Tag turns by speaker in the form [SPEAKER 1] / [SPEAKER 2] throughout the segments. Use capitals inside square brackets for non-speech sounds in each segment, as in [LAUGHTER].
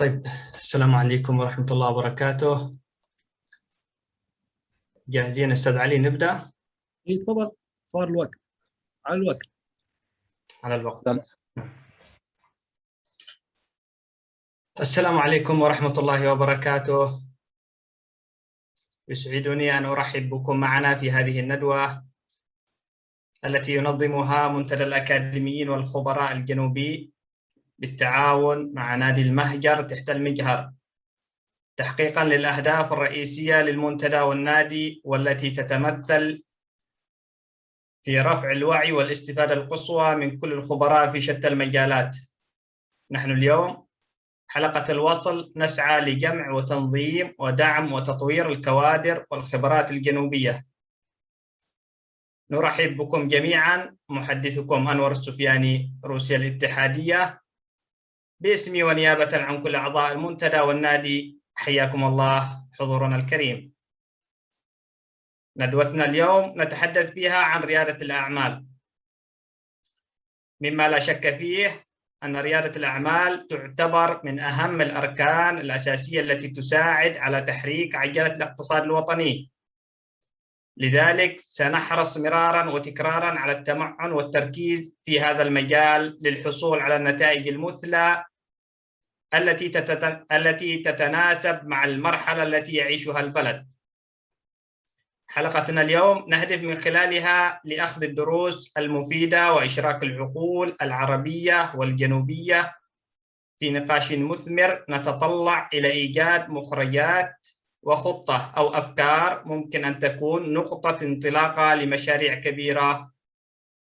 [SPEAKER 1] طيب السلام عليكم ورحمة الله وبركاته. جاهزين أستاذ علي نبدأ؟
[SPEAKER 2] اي تفضل. صار الوقت. على الوقت.
[SPEAKER 1] على الوقت. السلام عليكم ورحمة الله وبركاته. يسعدني أن أرحب بكم معنا في هذه الندوة التي ينظمها منتدى الأكاديميين والخبراء الجنوبي بالتعاون مع نادي المهجر تحت المجهر تحقيقا للأهداف الرئيسية للمنتدى والنادي والتي تتمثل في رفع الوعي والاستفادة القصوى من كل الخبراء في شتى المجالات. نحن اليوم حلقة الوصل نسعى لجمع وتنظيم ودعم وتطوير الكوادر والخبرات الجنوبية. نرحب بكم جميعا. محدثكم أنور السفياني روسيا الاتحادية. باسمي ونيابة عن كل أعضاء المنتدى والنادي حياكم الله حضورنا الكريم. ندوتنا اليوم نتحدث فيها عن ريادة الأعمال. مما لا شك فيه أن ريادة الأعمال تعتبر من أهم الأركان الأساسية التي تساعد على تحريك عجلة الاقتصاد الوطني. لذلك سنحرص مرارا وتكرارا على التمعن والتركيز في هذا المجال للحصول على النتائج المثلى التي. التي تتناسب مع المرحلة التي يعيشها البلد. حلقتنا اليوم نهدف من خلالها لأخذ الدروس المفيدة وإشراك العقول العربية والجنوبية في نقاش مثمر نتطلع إلى إيجاد مخرجات وخطة أو أفكار ممكن أن تكون نقطة انطلاقة لمشاريع كبيرة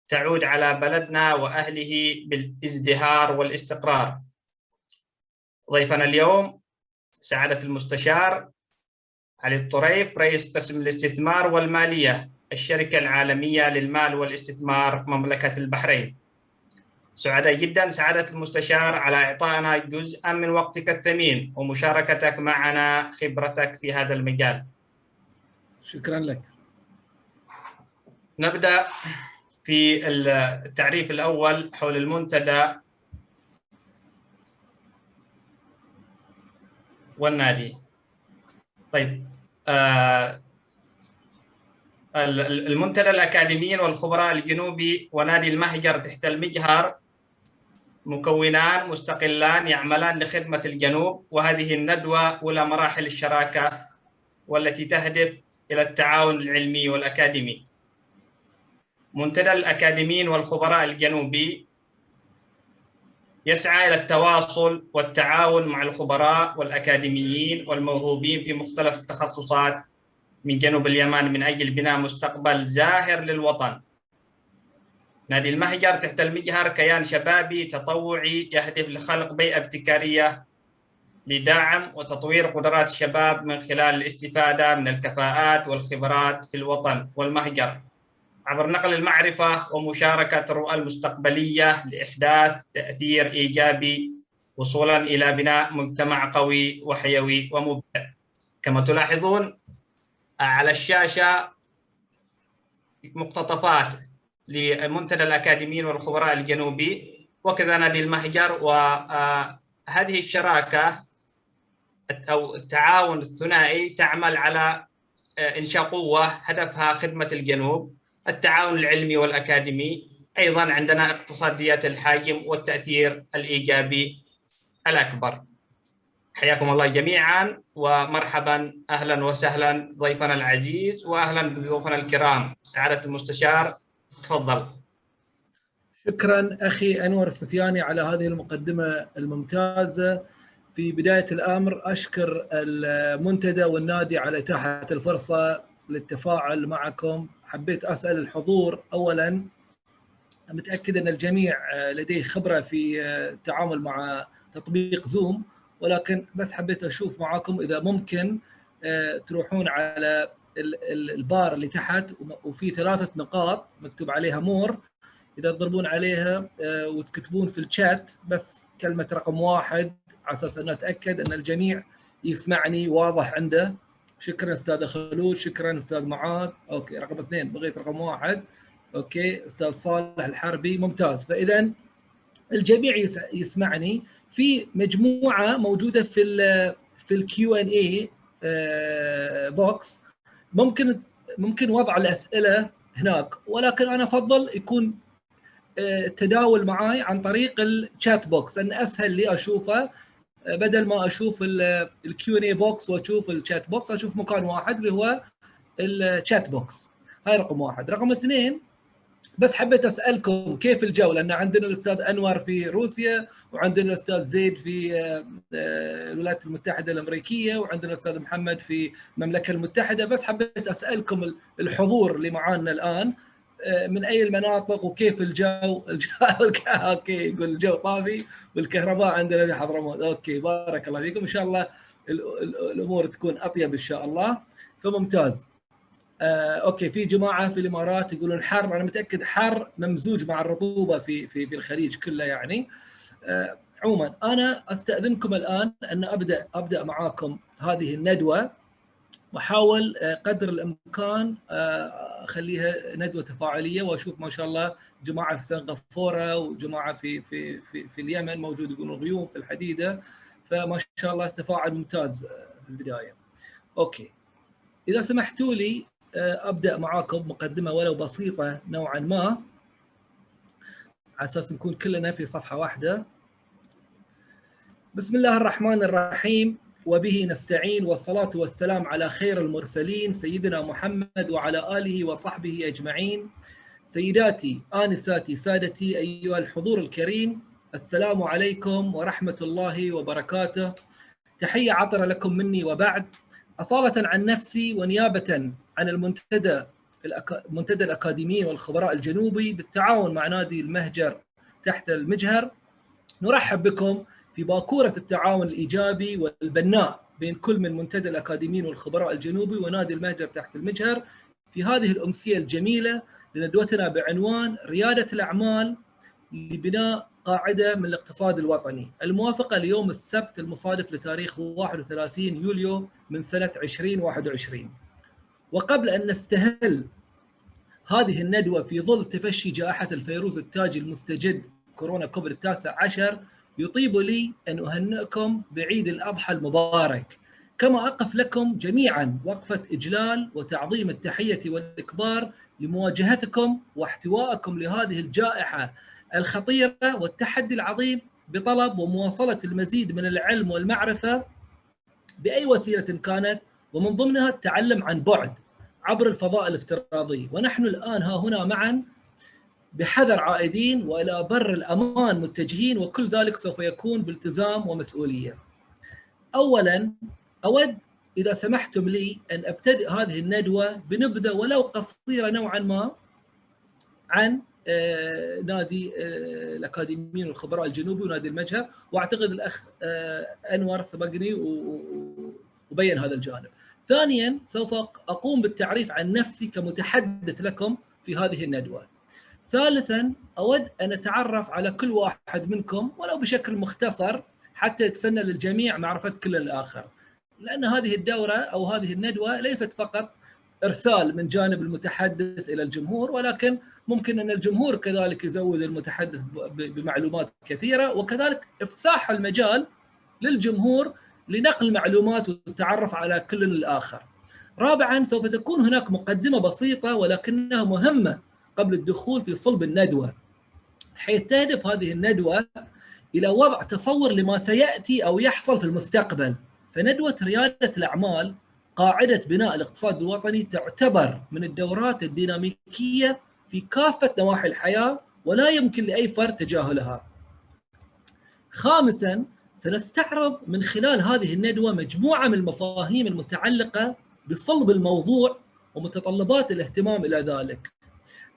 [SPEAKER 1] تعود على بلدنا وأهله بالازدهار والاستقرار. ضيفنا اليوم سعادة المستشار علي الطريف رئيس قسم الاستثمار والمالية الشركة العالمية للمال والاستثمار مملكة البحرين. سعداء جدا سعادة المستشار على إعطائنا جزءا من وقتك الثمين ومشاركتك معنا خبرتك في هذا المجال.
[SPEAKER 2] شكرا لك.
[SPEAKER 1] نبدأ في التعريف الأول حول المنتدى والنادي. طيب آه المنتدى الأكاديميين والخبراء الجنوبي ونادي المهجر تحت المجهر مكونان مستقلان يعملان لخدمة الجنوب وهذه الندوة أولى مراحل الشراكة والتي تهدف إلى التعاون العلمي والأكاديمي. منتدى الأكاديميين والخبراء الجنوبي يسعى إلى التواصل والتعاون مع الخبراء والأكاديميين والموهوبين في مختلف التخصصات من جنوب اليمن من أجل بناء مستقبل زاهر للوطن. نادي المهجر تحت المجهر كيان شبابي تطوعي يهدف لخلق بيئة ابتكارية لدعم وتطوير قدرات الشباب من خلال الاستفادة من الكفاءات والخبرات في الوطن والمهجر. عبر نقل المعرفة ومشاركة الرؤى المستقبلية لإحداث تأثير إيجابي وصولا إلى بناء مجتمع قوي وحيوي ومبدع. كما تلاحظون على الشاشة مقتطفات لمنتدى الأكاديميين والخبراء الجنوبي وكذا نادي المهجر وهذه الشراكة أو التعاون الثنائي تعمل على إنشاء قوة هدفها خدمة الجنوب. التعاون العلمي والأكاديمي أيضا عندنا اقتصاديات الحجم والتأثير الإيجابي الأكبر. حياكم الله جميعا ومرحبا أهلا وسهلا ضيفنا العزيز وأهلا بضيوفنا الكرام. سعادة المستشار تفضل.
[SPEAKER 2] شكرا أخي أنور السفياني على هذه المقدمة الممتازة. في بداية الأمر أشكر المنتدى والنادي على إتاحة الفرصة للتفاعل معكم. حبيت أسأل الحضور اولا متأكد أن الجميع لديه خبرة في التعامل مع تطبيق زوم ولكن بس حبيت أشوف معاكم إذا ممكن تروحون على البار اللي تحت وفي ثلاثة نقاط مكتوب عليها مور. إذا تضربون عليها وتكتبون في الشات بس كلمة رقم واحد على أساس انه أتأكد أن الجميع يسمعني واضح عنده. شكرا أستاذ خلود شكرا أستاذ معاذ. okay رقم اثنين بغيت رقم واحد. okay أستاذ صالح الحربي ممتاز. فاذا الجميع يسمعني. في مجموعة موجودة في ال في ال Q&A box ممكن ممكن وضع الأسئلة هناك ولكن أنا أفضل يكون التداول معاي عن طريق ال chat box أن أسهل لي أشوفه. بدل ما أشوف ال Q&A box وأشوف ال chat box أشوف مكان واحد اللي هو ال chat box هاي رقم واحد. رقم اثنين بس حبيت أسألكم كيف الجو؟ لأن عندنا الأستاذ أنور في روسيا وعندنا الأستاذ زيد في الولايات المتحدة الأمريكية وعندنا الأستاذ محمد في المملكة المتحدة. بس حبيت أسألكم الحضور اللي معانا الآن. من أي المناطق وكيف الجو؟ [LAUGHS] الجو okay يقول الجو طافي والكهرباء عندنا في حضرموت okay بارك الله فيكم. إن شاء الله الأمور تكون أطيب إن شاء الله. فممتاز. آه، okay في جماعة في الإمارات يقولون حر. أنا متأكد حر ممزوج مع الرطوبة في في في الخليج كله يعني. آه، عموما أنا أستأذنكم الآن أن ابدا أبدأ معاكم هذه الندوة. واحاول قدر الإمكان أخليها ندوة تفاعلية وأشوف ما شاء الله جماعة في سنغافورة وجماعة في في في, في اليمن موجود يقولون غيوم في الحديدة فما شاء الله تفاعل ممتاز في البداية. أوكي. إذا سمحتوا لي أبدأ معاكم مقدمة ولو بسيطة نوعا ما على أساس نكون كلنا في صفحة واحدة. بسم الله الرحمن الرحيم وبه نستعين والصلاة والسلام على خير المرسلين سيدنا محمد وعلى آله وصحبه أجمعين. سيداتي آنساتي سادتي أيها الحضور الكريم السلام عليكم ورحمة الله وبركاته. تحية عطرة لكم مني وبعد. أصالة عن نفسي ونيابة عن المنتدى منتدى الأكاديميين والخبراء الجنوبي بالتعاون مع نادي المهجر تحت المجهر نرحب بكم في باكورة التعاون الإيجابي والبناء بين كل من منتدى الأكاديميين والخبراء الجنوبي ونادي المهجر تحت المجهر في هذه الأمسية الجميلة لندوتنا بعنوان ريادة الأعمال لبناء قاعدة من الاقتصاد الوطني. الموافقة ليوم السبت المصادف لتاريخ 31 يوليو من سنة 2021 وقبل أن نستهل هذه الندوة في ظل تفشي جائحة الفيروز التاجي المستجد كورونا كوفيد التاسع عشر يطيب لي أن أهنئكم بعيد الأضحى المبارك. كما أقف لكم جميعا وقفة إجلال وتعظيم التحية والإكبار لمواجهتكم واحتوائكم لهذه الجائحة الخطيرة والتحدي العظيم بطلب ومواصلة المزيد من العلم والمعرفة بأي وسيلة كانت ومن ضمنها التعلم عن بعد عبر الفضاء الافتراضي. ونحن الآن ها هنا معا بحذر عائدين وإلى بر الأمان متجهين وكل ذلك سوف يكون بالتزام ومسؤولية. اولا أود إذا سمحتم لي أن أبتدئ هذه الندوة بنبذه ولو قصيرة نوعا ما عن نادي الأكاديميين والخبراء الجنوبي ونادي المجهر وأعتقد الأخ أنور سبقني وبين هذا الجانب. ثانيا سوف أقوم بالتعريف عن نفسي كمتحدث لكم في هذه الندوة. ثالثا أود أن أتعرف على كل واحد منكم ولو بشكل مختصر حتى يتسنى للجميع معرفة كل الآخر. لأن هذه الدورة أو هذه الندوة ليست فقط إرسال من جانب المتحدث إلى الجمهور ولكن ممكن أن الجمهور كذلك يزود المتحدث بمعلومات كثيرة وكذلك افساح المجال للجمهور لنقل معلومات والتعرف على كل الآخر. رابعا سوف تكون هناك مقدمة بسيطة ولكنها مهمة قبل الدخول في صلب الندوة حيث تهدف هذه الندوة إلى وضع تصور لما سيأتي أو يحصل في المستقبل فندوة ريادة الأعمال قاعدة بناء الاقتصاد الوطني تعتبر من الدورات الديناميكية في كافة نواحي الحياة ولا يمكن لأي فرد تجاهلها. خامسا سنستعرض من خلال هذه الندوة مجموعة من المفاهيم المتعلقة بصلب الموضوع ومتطلبات الاهتمام إلى ذلك.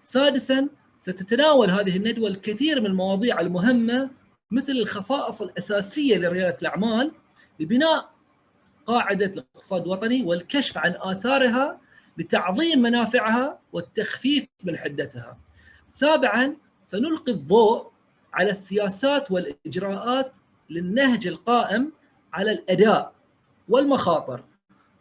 [SPEAKER 2] سادسا ستتناول هذه الندوة الكثير من المواضيع المهمة مثل الخصائص الأساسية لريادة الأعمال لبناء قاعدة الاقتصاد الوطني والكشف عن آثارها لتعظيم منافعها والتخفيف من حدتها. سابعا سنلقي الضوء على السياسات والإجراءات للنهج القائم على الأداء والمخاطر.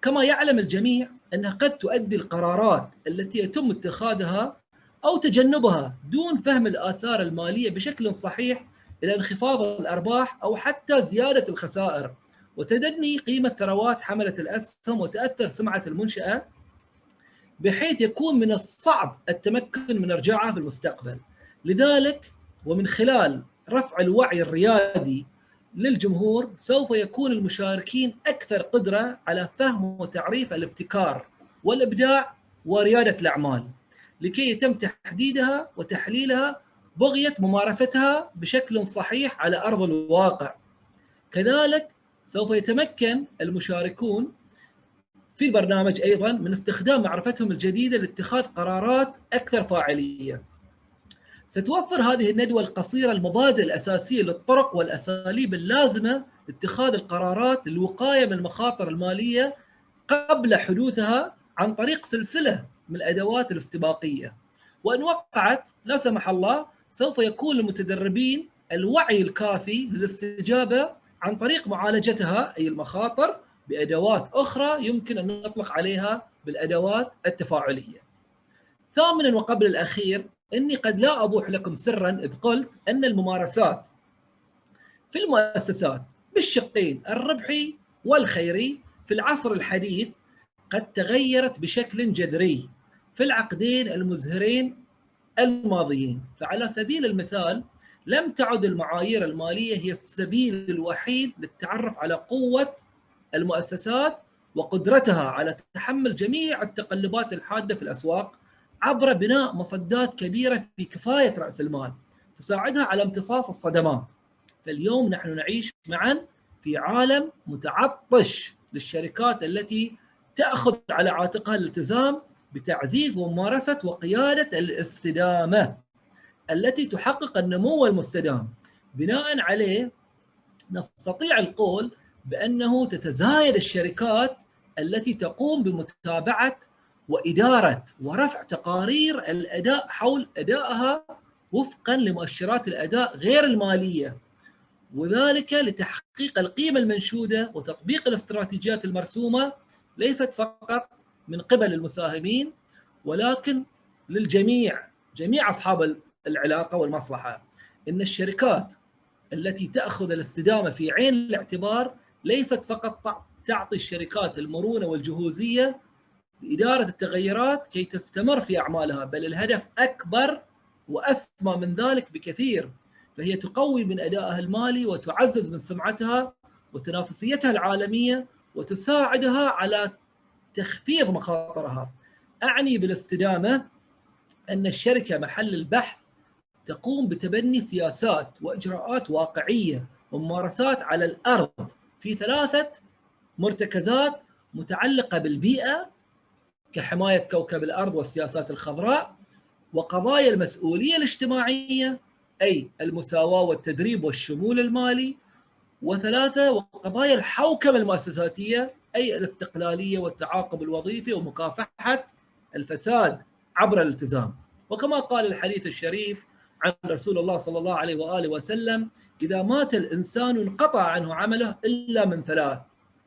[SPEAKER 2] كما يعلم الجميع أنها قد تؤدي القرارات التي يتم اتخاذها أو تجنبها دون فهم الآثار المالية بشكل صحيح إلى انخفاض الأرباح أو حتى زيادة الخسائر وتدني قيمة ثروات حملة الأسهم وتأثر سمعة المنشأة بحيث يكون من الصعب التمكن من إرجاعها في المستقبل. لذلك ومن خلال رفع الوعي الريادي للجمهور سوف يكون المشاركين أكثر قدرة على فهم وتعريف الابتكار والإبداع وريادة الأعمال لكي يتم تحديدها وتحليلها بغيه ممارستها بشكل صحيح على أرض الواقع. كذلك سوف يتمكن المشاركون في البرنامج أيضا من استخدام معرفتهم الجديدة لاتخاذ قرارات أكثر فاعلية. ستوفر هذه الندوة القصيرة المبادئ الأساسية للطرق والأساليب اللازمة لاتخاذ القرارات للوقاية من المخاطر المالية قبل حدوثها عن طريق سلسلة من الأدوات الاستباقيه. وإن وقعت لا سمح الله سوف يكون للمتدربين الوعي الكافي للاستجابة عن طريق معالجتها أي المخاطر بأدوات أخرى يمكن أن نطلق عليها بالأدوات التفاعلية. ثامنا وقبل الأخير إني قد لا أبوح لكم سرا إذ قلت أن الممارسات في المؤسسات بالشقين الربحي والخيري في العصر الحديث قد تغيرت بشكل جذري في العقدين المزهرين الماضيين فعلى سبيل المثال لم تعد المعايير المالية هي السبيل الوحيد للتعرف على قوة المؤسسات وقدرتها على تحمل جميع التقلبات الحادة في الأسواق عبر بناء مصدات كبيرة في كفاية رأس المال تساعدها على امتصاص الصدمات. فاليوم نحن نعيش معا في عالم متعطش للشركات التي تأخذ على عاتقها الالتزام بتعزيز وممارسة وقيادة الاستدامة التي تحقق النمو المستدام. بناء عليه نستطيع القول بأنه تتزايد الشركات التي تقوم بمتابعة وإدارة ورفع تقارير الأداء حول أدائها وفقا لمؤشرات الأداء غير المالية وذلك لتحقيق القيمة المنشودة وتطبيق الاستراتيجيات المرسومة ليست فقط من قبل المساهمين ولكن للجميع جميع أصحاب العلاقة والمصلحة. إن الشركات التي تأخذ الاستدامة في عين الاعتبار ليست فقط تعطي الشركات المرونة والجهوزية لإدارة التغيرات كي تستمر في أعمالها بل الهدف أكبر وأسمى من ذلك بكثير فهي تقوي من أدائها المالي وتعزز من سمعتها وتنافسيتها العالمية وتساعدها على تخفيض مخاطرها. أعني بالاستدامة أن الشركة محل البحث تقوم بتبني سياسات وإجراءات واقعية وممارسات على الأرض في ثلاثة مرتكزات متعلقة بالبيئة كحماية كوكب الأرض والسياسات الخضراء وقضايا المسؤولية الاجتماعية أي المساواة والتدريب والشمول المالي وثلاثة وقضايا الحوكمة المؤسساتية أي الاستقلالية والتعاقب الوظيفي ومكافحة الفساد عبر الالتزام. وكما قال الحديث الشريف عن رسول الله صلى الله عليه وآله وسلم إذا مات الإنسان انقطع عنه عمله إلا من ثلاث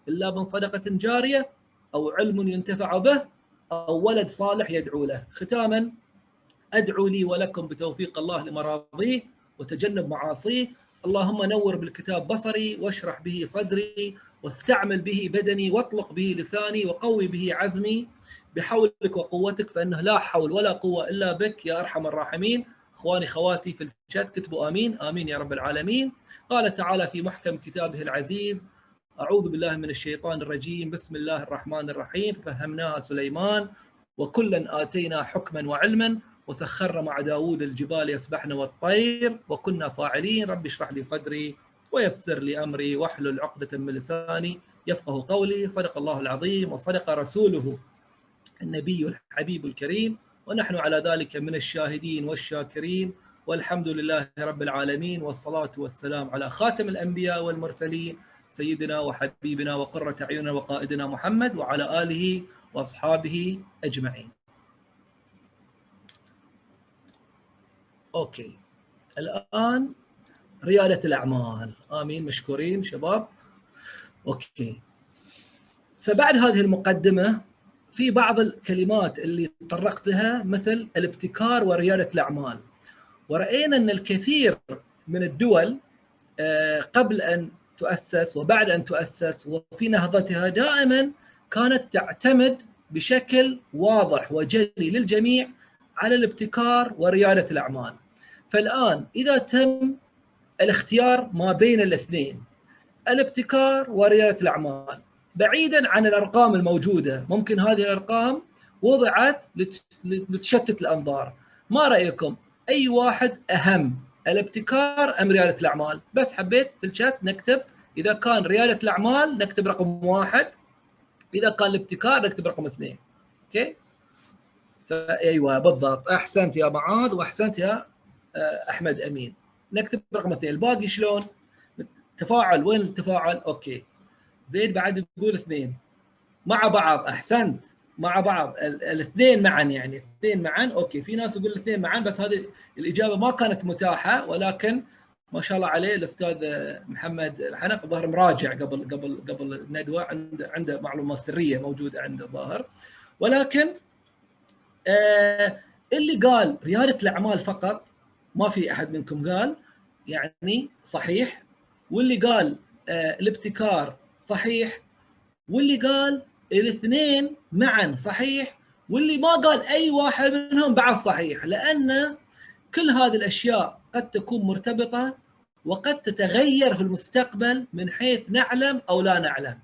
[SPEAKER 2] إلا من صدقة جارية أو علم ينتفع به أو ولد صالح يدعو له. ختاما أدعو لي ولكم بتوفيق الله لمراضيه وتجنب معاصيه اللهم نور بالكتاب بصري واشرح به صدري واستعمل به بدني واطلق به لساني وقوي به عزمي. بحولك وقوتك فإنه لا حول ولا قوة إلا بك يا أرحم الراحمين. إخواني خواتي في الشات كتبوا آمين. آمين يا رب العالمين. قال تعالى في محكم كتابه العزيز أعوذ بالله من الشيطان الرجيم. بسم الله الرحمن الرحيم. فهمناها سليمان. وكلا آتينا حكما وعلما. وسخرنا مع داود الجبال يسبحن والطير وكنا فاعلين. رب اشرح لي صدري ويسر لي أمري واحلل عقدة من لساني يفقه قولي. صدق الله العظيم وصدق رسوله النبي الحبيب الكريم. ونحن على ذلك من الشاهدين والشاكرين. والحمد لله رب العالمين والصلاة والسلام على خاتم الأنبياء والمرسلين سيدنا وحبيبنا وقرة أعيننا وقائدنا محمد وعلى آله وأصحابه أجمعين. okay. الآن ريادة الأعمال. آمين. مشكورين شباب. okay. فبعد هذه المقدمة في بعض الكلمات اللي تطرقت لها مثل الابتكار وريادة الأعمال. ورأينا أن الكثير من الدول آه، قبل أن تؤسس وبعد أن تؤسس وفي نهضتها دائما كانت تعتمد بشكل واضح وجلي للجميع على الابتكار وريادة الأعمال. فالآن إذا تم الاختيار ما بين الاثنين الابتكار وريادة الأعمال. بعيدا عن الأرقام الموجودة ممكن هذه الأرقام وضعت لتشتت الأنظار. ما رأيكم؟ أي واحد أهم الابتكار أم ريادة الأعمال؟ بس حبيت في الشات نكتب إذا كان ريادة الأعمال نكتب رقم واحد إذا كان الابتكار نكتب رقم اثنين. okay؟ أيوه بالضبط. أحسنت يا معاذ وأحسنت يا أحمد أمين. نكتب رقم اثنين. الباقي شلون؟ تفاعل. وين التفاعل؟ okay. زيد بعد يقول اثنين. مع بعض. أحسنت. مع بعض. الاثنين معا يعني. الاثنين معا. okay. في ناس يقول الاثنين معا بس هذه الإجابة ما كانت متاحة ولكن ما شاء الله عليه الأستاذ محمد الحنق ظهر مراجع قبل قبل قبل الندوة. عنده عنده معلومات سرية موجودة عنده الظاهر. ولكن آه اللي قال ريادة الأعمال فقط ما في أحد منكم قال يعني صحيح. واللي قال آه الابتكار صحيح. واللي قال الاثنين معا صحيح. واللي ما قال أي واحد منهم بعد صحيح. لأن كل هذه الأشياء قد تكون مرتبطة وقد تتغير في المستقبل من حيث نعلم أو لا نعلم.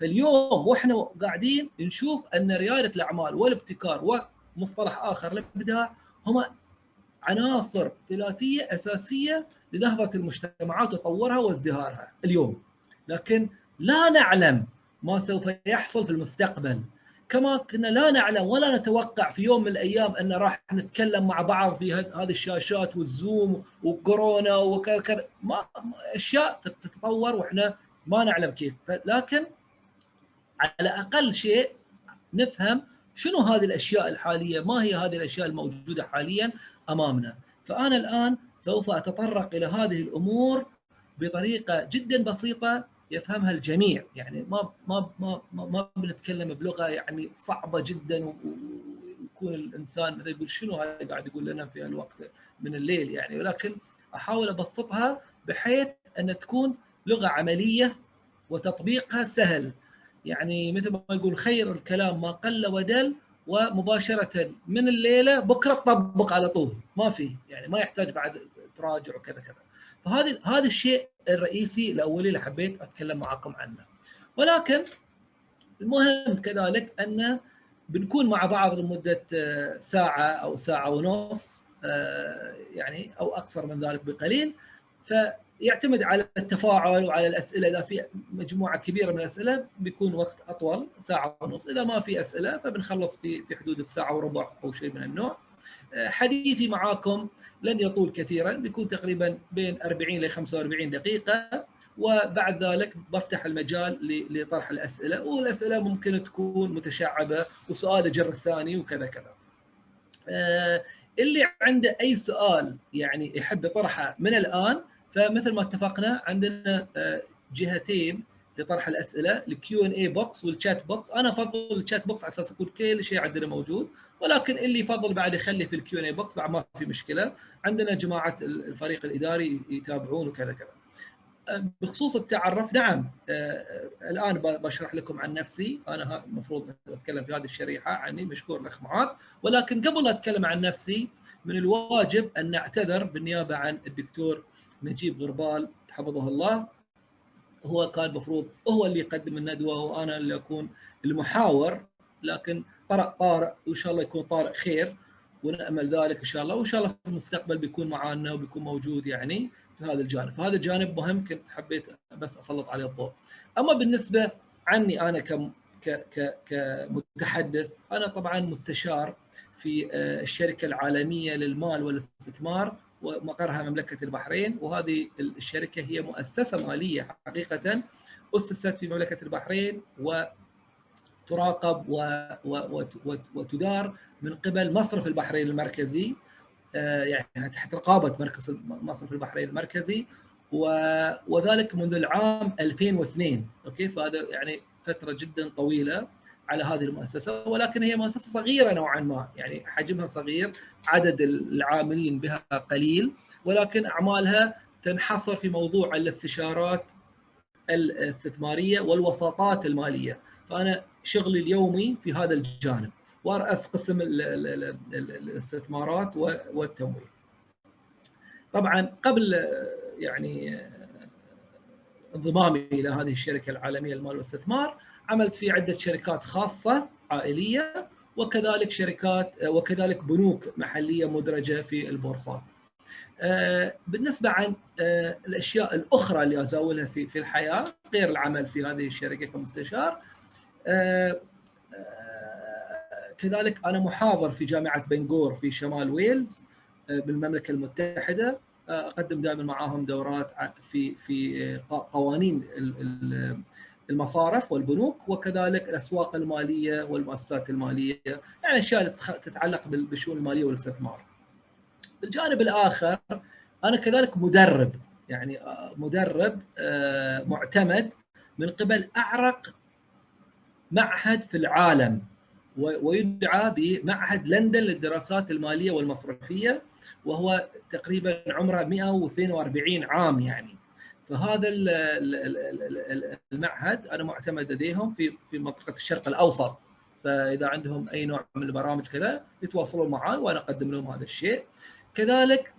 [SPEAKER 2] فاليوم وإحنا قاعدين نشوف أن ريادة الأعمال والابتكار ومصطلح آخر الابداع هما عناصر ثلاثيه أساسية لنهضة المجتمعات وتطورها وازدهارها اليوم. لكن لا نعلم ما سوف يحصل في المستقبل. كما كنا لا نعلم ولا نتوقع في يوم من الأيام أن راح نتكلم مع بعض في هذه الشاشات والزوم وكورونا وكذا ما أشياء تتطور وإحنا ما نعلم كيف. لكن على أقل شيء نفهم شنو هذه الأشياء الحالية ما هي هذه الأشياء الموجودة حاليا أمامنا. فأنا الآن سوف أتطرق إلى هذه الأمور بطريقة جدا بسيطة يفهمها الجميع. يعني ما ما ما ما, بنتكلم بلغة يعني صعبة جدا ويكون الإنسان مثلا يقول شنو؟ هذا قاعد يقول لنا في الوقت من الليل يعني. ولكن أحاول أبسطها بحيث أن تكون لغة عملية وتطبيقها سهل. يعني مثل ما يقول خير الكلام ما قل ودل ومباشرة من الليلة بكرة تطبق على طول. ما في يعني ما يحتاج بعد تراجع وكذا كذا. فهذا هذا الشيء الرئيسي الأولي اللي حبيت أتكلم معكم عنه. ولكن المهم كذلك أن بنكون مع بعض لمدة آه، ساعة أو ساعة ونص آه، يعني أو أقصر من ذلك بقليل. فيعتمد على التفاعل وعلى الأسئلة. إذا في مجموعة كبيرة من الأسئلة بيكون وقت أطول ساعة ونص. إذا ما في أسئلة فبنخلص في في حدود الساعة وربع أو شيء من النوع. حديثي معاكم لن يطول كثيرا بيكون تقريبا بين 40 ل 45 دقيقة. وبعد ذلك بفتح المجال لطرح الأسئلة. والأسئلة ممكن تكون متشعبة وسؤال يجر الثاني وكذا كذا. آه، اللي عنده أي سؤال يعني يحب يطرحه من الآن فمثل ما اتفقنا عندنا آه، جهتين لطرح الأسئلة ال Q&A box وال chat box أنا أفضل ال chat box على أساس يكون كل شيء عندنا موجود ولكن اللي يفضل بعد يخلي في ال Q&A box بعد ما في مشكلة. عندنا جماعة الفريق الإداري يتابعون وكذا كذا. أه، بخصوص التعرف نعم آه الآن بشرح لكم عن نفسي. أنا المفروض أتكلم في هذه الشريحة عني مشكور الأخ معاذ. ولكن قبل لا أتكلم عن نفسي من الواجب أن نعتذر بالنيابة عن الدكتور نجيب غربال حفظه الله. هو كان المفروض هو اللي يقدم الندوة وأنا اللي أكون المحاور. لكن طرأ طارئ وإن شاء الله يكون طارئ خير. ونأمل ذلك إن شاء الله. وإن شاء الله في المستقبل بيكون معنا وبيكون موجود يعني في هذا الجانب. فهذا الجانب مهم كنت حبيت بس أسلط عليه الضوء. أما بالنسبة عني أنا ك ك كمتحدث أنا طبعا مستشار في آه، الشركة العالمية للمال والاستثمار. ومقرها مملكة البحرين وهذه الشركة هي مؤسسة مالية حقيقة أسست في مملكة البحرين وتراقب وتدار من قبل مصرف البحرين المركزي آه، يعني تحت رقابة مركز مصرف البحرين المركزي وذلك منذ العام 2002 أوكي؟ فهذا يعني فترة جدا طويلة. على هذه المؤسسة ولكن هي مؤسسة صغيرة نوعا ما يعني حجمها صغير عدد العاملين بها قليل ولكن أعمالها تنحصر في موضوع الاستشارات الاستثمارية والوساطات المالية. فأنا شغلي اليومي في هذا الجانب وأرأس قسم الاستثمارات والتمويل. طبعا قبل يعني انضمامي إلى هذه الشركة العالمية للمال والاستثمار عملت في عدة شركات خاصة عائلية وكذلك شركات وكذلك بنوك محلية مدرجة في البورصات. بالنسبة عن الأشياء الأخرى اللي أزاولها في في الحياة غير العمل في هذه الشركة كمستشار كذلك أنا محاضر في جامعة بنغور في شمال ويلز بالمملكة المتحدة أقدم دائما معاهم دورات في في قوانين المصارف والبنوك وكذلك الأسواق المالية والمؤسسات المالية يعني أشياء تتعلق بالشؤون المالية والاستثمار. بالجانب الآخر أنا كذلك مدرب يعني مدرب معتمد من قبل أعرق معهد في العالم ويدعى بمعهد لندن للدراسات المالية والمصرفية وهو تقريبا عمره 142 عام يعني فهذا المعهد أنا معتمد لديهم في في منطقة الشرق الأوسط. فإذا عندهم أي نوع من البرامج كذا يتواصلون معي وأنا أقدم لهم هذا الشيء. كذلك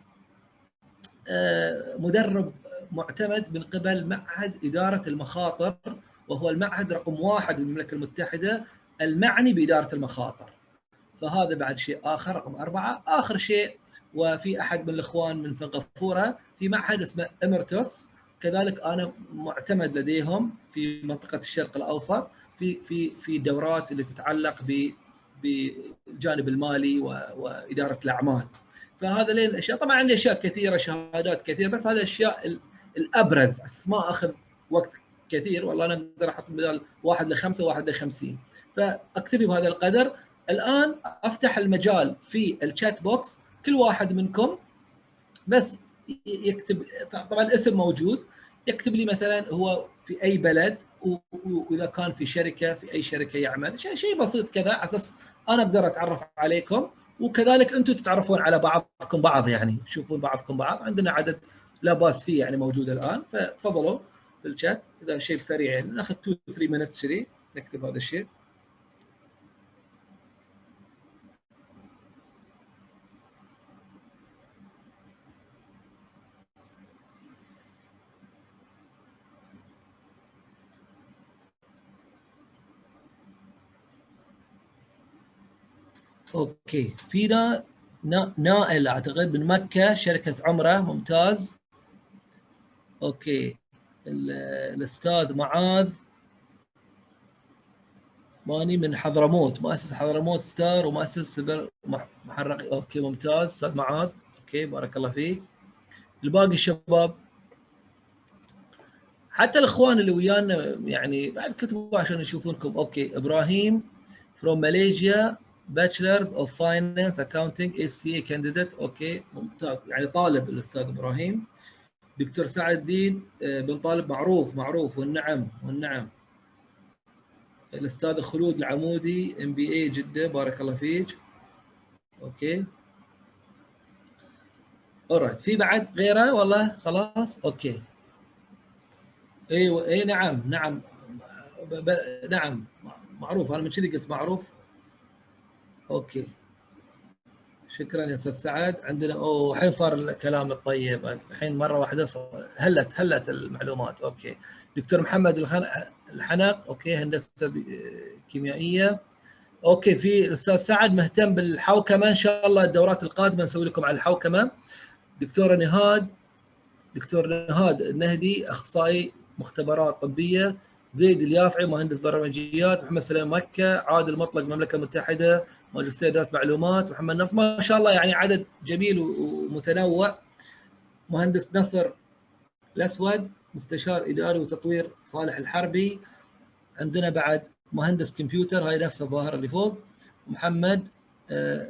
[SPEAKER 2] مدرب معتمد من قبل معهد إدارة المخاطر وهو المعهد رقم واحد بالمملكة المتحدة المعني بإدارة المخاطر. فهذا بعد شيء آخر رقم أربعة، آخر شيء وفي أحد من الإخوان من سنغافورة في معهد اسمه إمرتوس. كذلك أنا معتمد لديهم في منطقة الشرق الأوسط في في في دورات اللي تتعلق ب بالجانب المالي وإدارة الأعمال. فهذا لين الأشياء طبعا عندي أشياء كثيرة شهادات كثيرة بس هذه الأشياء الأبرز ما أخذ وقت كثير والله أنا أقدر أحط بدال واحد لخمسة واحد لخمسين فأكتفي بهذا القدر الآن أفتح المجال في الشات بوكس كل واحد منكم بس يكتب طبعا الاسم موجود يكتب لي مثلا هو في أي بلد وإذا كان في شركة في أي شركة يعمل شيء بسيط كذا على أساس أنا أقدر أتعرف عليكم وكذلك أنتم تتعرفون على بعضكم بعض يعني تشوفون بعضكم بعض عندنا عدد لا بأس فيه يعني موجود الآن فتفضلوا في الشات إذا شيء سريع يعني ناخذ 2 3 مينت كذي نكتب هذا الشيء. okay. فينا نائل أعتقد من مكة شركة عمرة ممتاز. okay. الأستاذ معاذ. ماني من حضرموت. مؤسس حضرموت ستار ومؤسس سبر محرق. okay ممتاز. أستاذ معاذ. okay بارك الله فيك. الباقي الشباب حتى الإخوان اللي ويانا يعني بعد كتبوا عشان يشوفونكم. okay إبراهيم from Malaysia bachelor's of finance accounting ACCA candidate. okay ممتاز. يعني طالب الأستاذ إبراهيم. دكتور سعد الدين بن طالب معروف معروف. والنعم والنعم. الأستاذ خلود العمودي MBA جدة. بارك الله فيك. okay alright في بعد غيره والله؟ خلاص؟ okay أيوه أي نعم نعم. نعم. معروف. أنا من كذي قلت معروف؟ okay. شكرا يا أستاذ سعد. عندنا أوه الحين صار الكلام الطيب. الحين مرة واحدة هلت هلت المعلومات. okay. دكتور محمد الحنق okay هندسة كيميائية. okay في الاستاذ سعد مهتم بالحوكمة. إن شاء الله الدورات القادمة نسوي لكم على الحوكمة. دكتوره نهاد دكتور نهاد النهدي أخصائي مختبرات طبية. زيد اليافعي مهندس برمجيات. محمد سليم مكة. عادل مطلق المملكه المتحده ماجستير اداره معلومات. محمد نصر ما شاء الله يعني عدد جميل ومتنوع. مهندس نصر الأسود مستشار إداري وتطوير صالح الحربي. عندنا بعد مهندس كمبيوتر هاي نفسه الظاهر اللي فوق. محمد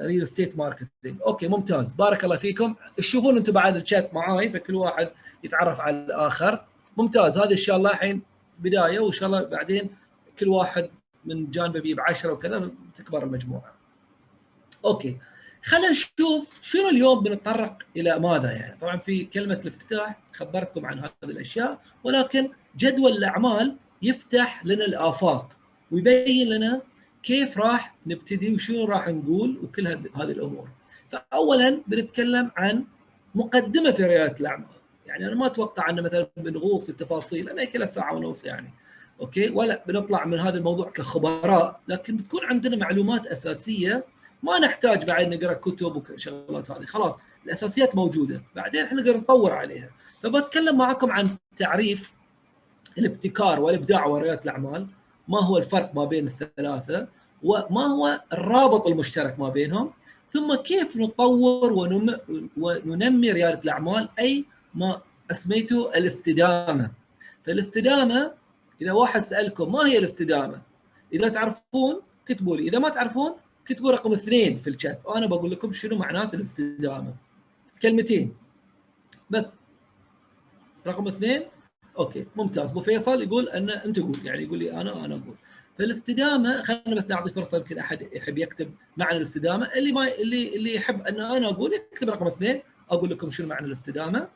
[SPEAKER 2] real estate marketing okay ممتاز. بارك الله فيكم. تشوفون أنتم بعد الشات معاي فكل واحد يتعرف على الآخر. ممتاز. هذا إن شاء الله الحين بداية وإن شاء الله بعدين كل واحد من جانبه بيجيب 10 وكذا تكبر المجموعة. okay. خلينا نشوف شنو اليوم بنتطرق إلى ماذا يعني. طبعا في كلمة الافتتاح خبرتكم عن هذه الأشياء ولكن جدول الأعمال يفتح لنا الآفاق ويبين لنا كيف راح نبتدي وشنو راح نقول وكل هذه الأمور. فاولا بنتكلم عن مقدمة في ريادة الأعمال. يعني أنا ما أتوقع أن مثلا بنغوص في التفاصيل لأن كلها ساعة ونص يعني. أوكي؟ ولا بنطلع من هذا الموضوع كخبراء لكن بتكون عندنا معلومات أساسية ما نحتاج بعد نقرأ كتب وشغلات هذه. خلاص الأساسيات موجودة. بعدين إحنا نقدر نطور عليها. فبتكلم معكم عن تعريف الابتكار والإبداع ورياده الأعمال. ما هو الفرق ما بين الثلاثة؟ وما هو الرابط المشترك ما بينهم؟ ثم كيف نطور ونم... وننمي ريادة الأعمال؟ أي ما أسميته الاستدامة. فالاستدامة إذا واحد سألكم ما هي الاستدامة؟ إذا تعرفون كتبوا لي. إذا ما تعرفون كتبوا رقم اثنين في الشات. وأنا بقول لكم شنو معنات الاستدامة. كلمتين. بس. رقم اثنين. okay ممتاز. أبو فيصل يقول أن أنت قول. يعني يقول لي أنا أنا أقول. فالاستدامة خلينا بس نعطي فرصة يمكن أحد يحب يكتب معنى الاستدامة. اللي ما اللي اللي يحب أن أنا أقول يكتب رقم اثنين. أقول لكم شنو معنى الاستدامة.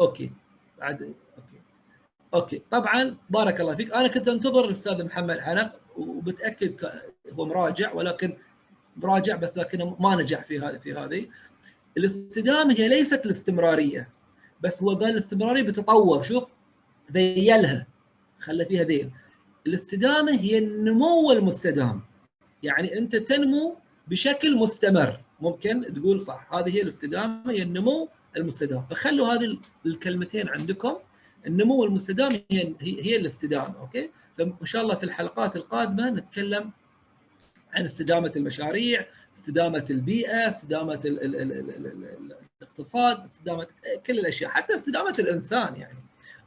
[SPEAKER 2] okay. بعد okay. okay. طبعا بارك الله فيك. أنا كنت أنتظر الأستاذ محمد حنق وبتأكد هو مراجع ولكن مراجع بس لكنه ما نجح في هذه في هذه. الاستدامة هي ليست الاستمرارية بس هو قال الاستمرارية بتطور. شوف ذيلها خلى فيها ذيل. الاستدامة هي النمو المستدام. يعني أنت تنمو بشكل مستمر. ممكن تقول صح هذه هي الاستدامة هي النمو المستدام. فخلوا هذه الكلمتين عندكم. النمو المستدام هي هي الاستدامة أوكي؟ فإن شاء الله في الحلقات القادمة نتكلم عن استدامة المشاريع استدامة البيئة استدامة ال ال ال ال ال الاقتصاد استدامة كل الأشياء. حتى استدامة الإنسان يعني.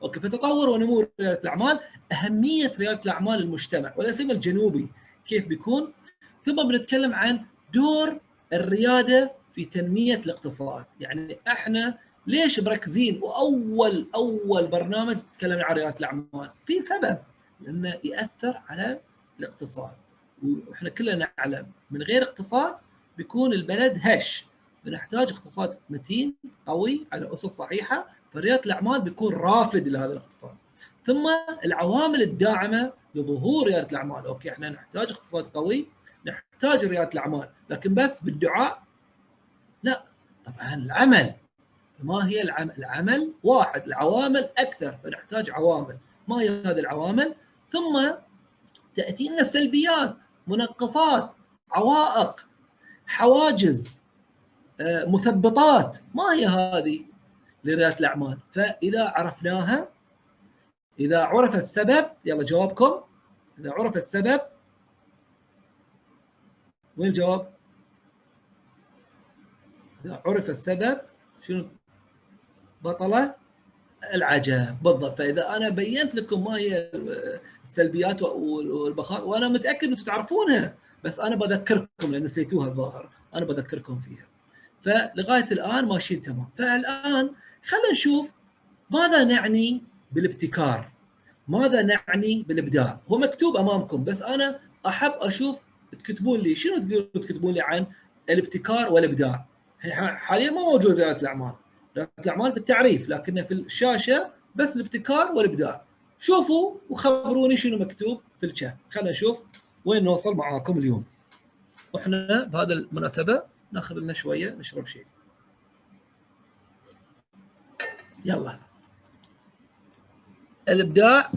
[SPEAKER 2] أوكي فتطور ونمو ريادة الأعمال أهمية ريادة الأعمال المجتمع ولا سيما الجنوبي كيف بيكون. ثم بنتكلم عن دور الريادة في تنمية الاقتصاد. يعني إحنا ليش مركزين؟ وأول أول برنامج تكلمنا عن ريادة الأعمال. في سبب لأنه يأثر على الاقتصاد. وإحنا كلنا نعلم. من غير اقتصاد بيكون البلد هش. بنحتاج اقتصاد متين قوي على أسس صحيحة. فرياده الأعمال بيكون رافد لهذا الاقتصاد. ثم العوامل الداعمة لظهور ريادة الأعمال. أوكي إحنا نحتاج اقتصاد قوي نحتاج ريادة الأعمال. لكن بس بالدعاء؟ لا. طبعا العمل؟ ما هي العمل؟ العمل واحد. العوامل أكثر. فنحتاج عوامل. ما هي هذه العوامل؟ ثم تأتينا سلبيات منقصات عوائق حواجز مثبطات. ما هي هذه لريادة الأعمال؟ فإذا عرفناها إذا عرف السبب يلا جوابكم. إذا عرف السبب وين الجواب؟ إذا عرف السبب شنو؟ بطلة. العجب بالضبط. فإذا أنا بينت لكم ما هي السلبيات والبخار وأنا متأكد أنتم تعرفونها بس أنا بذكركم لأن نسيتوها الظاهر. أنا بذكركم فيها. فلغاية الآن ماشيين تمام. فالآن خلينا نشوف ماذا نعني بالابتكار. ماذا نعني بالإبداع. هو مكتوب أمامكم بس أنا أحب أشوف تكتبون لي شنو تقولون تكتبون لي عن الابتكار والإبداع؟ حاليا ما موجود ريادة الأعمال. رياده الأعمال بالتعريف لكن في الشاشة بس الابتكار والإبداع. شوفوا وخبروني شنو مكتوب في الشات خلينا نشوف وين نوصل معاكم اليوم. وإحنا بهذا المناسبة ناخذ لنا شوية نشرب شيء. يلا. الإبداع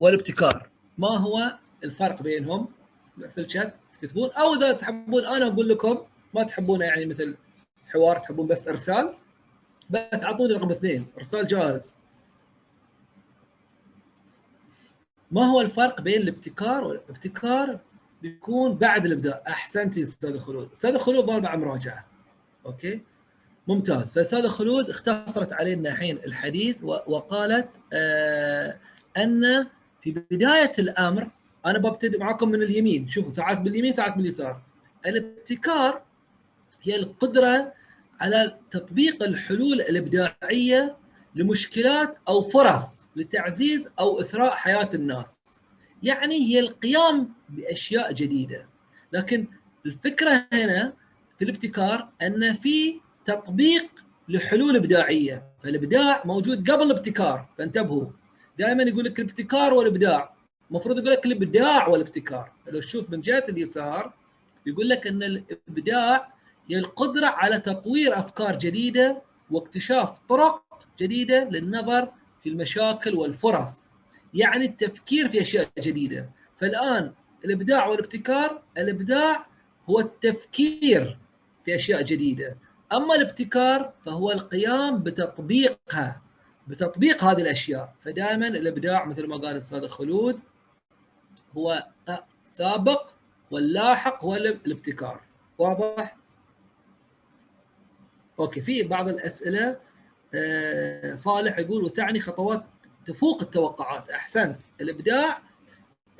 [SPEAKER 2] والابتكار. ما هو الفرق بينهم؟ في الشات تكتبون. أو إذا تحبون أنا أقول لكم ما تحبونه يعني مثل حوار تحبون بس إرسال؟ بس اعطوني رقم اثنين ارسال جاهز. ما هو الفرق بين الابتكار والابتكار؟ بيكون بعد الابداع. أحسنتي أستاذ خلود. أستاذ خلود ضاربه مراجعة. أوكي؟ ممتاز. فأستاذ خلود اختصرت علينا الحين الحديث وقالت آه أن في بداية الأمر أنا ببتدي معكم من اليمين. شوفوا ساعات باليمين ساعات باليسار. الابتكار هي القدرة على تطبيق الحلول الإبداعية لمشكلات أو فرص لتعزيز أو إثراء حياة الناس. يعني هي القيام بأشياء جديدة. لكن الفكرة هنا في الابتكار أن في تطبيق لحلول إبداعية. فالإبداع موجود قبل الابتكار فانتبهوا. دائما يقول لك الابتكار والإبداع. المفروض يقول لك الإبداع والإبتكار. لو تشوف من جهة اليسار يقول لك أن الإبداع هي القدرة على تطوير أفكار جديدة واكتشاف طرق جديدة للنظر في المشاكل والفرص. يعني التفكير في أشياء جديدة. فالآن الإبداع والابتكار الإبداع هو التفكير في أشياء جديدة. أما الابتكار فهو القيام بتطبيقها بتطبيق هذه الأشياء. فدائما الإبداع مثل ما قال الأستاذ خلود هو سابق واللاحق هو الابتكار. واضح؟ أوكي في بعض الأسئلة آه، صالح يقول وتعني خطوات تفوق التوقعات. احسنت الإبداع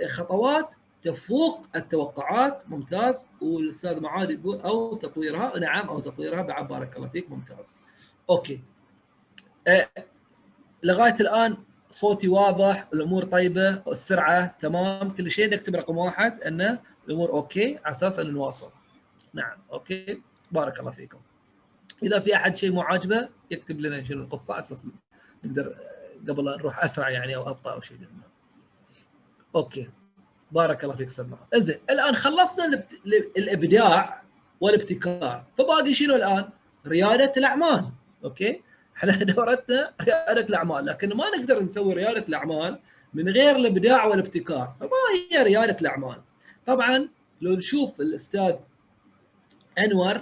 [SPEAKER 2] خطوات تفوق التوقعات. ممتاز. والأستاذ معاذ يقول أو تطويرها. نعم أو تطويرها. بعد بارك الله فيك. ممتاز. okay. أه لغاية الآن صوتي واضح الأمور طيبة السرعة تمام. كل شيء نكتب رقم واحد أن الأمور okay على أساس أن نواصل. نعم okay. بارك الله فيكم. إذا في أحد شيء مو عاجبه يكتب لنا شنو القصة على أساس نقدر قبل نروح أسرع يعني أو ابطا أو شيء. okay. بارك الله فيك أستاذ إنزين الآن خلصنا الإبداع والابتكار. فباقي شنو الآن؟ ريادة الأعمال. okay؟ إحنا [LAUGHS] دورتنا ريادة الأعمال. لكن ما نقدر نسوي ريادة الأعمال من غير الإبداع والابتكار. فما هي ريادة الأعمال؟ طبعا لو نشوف الأستاذ أنور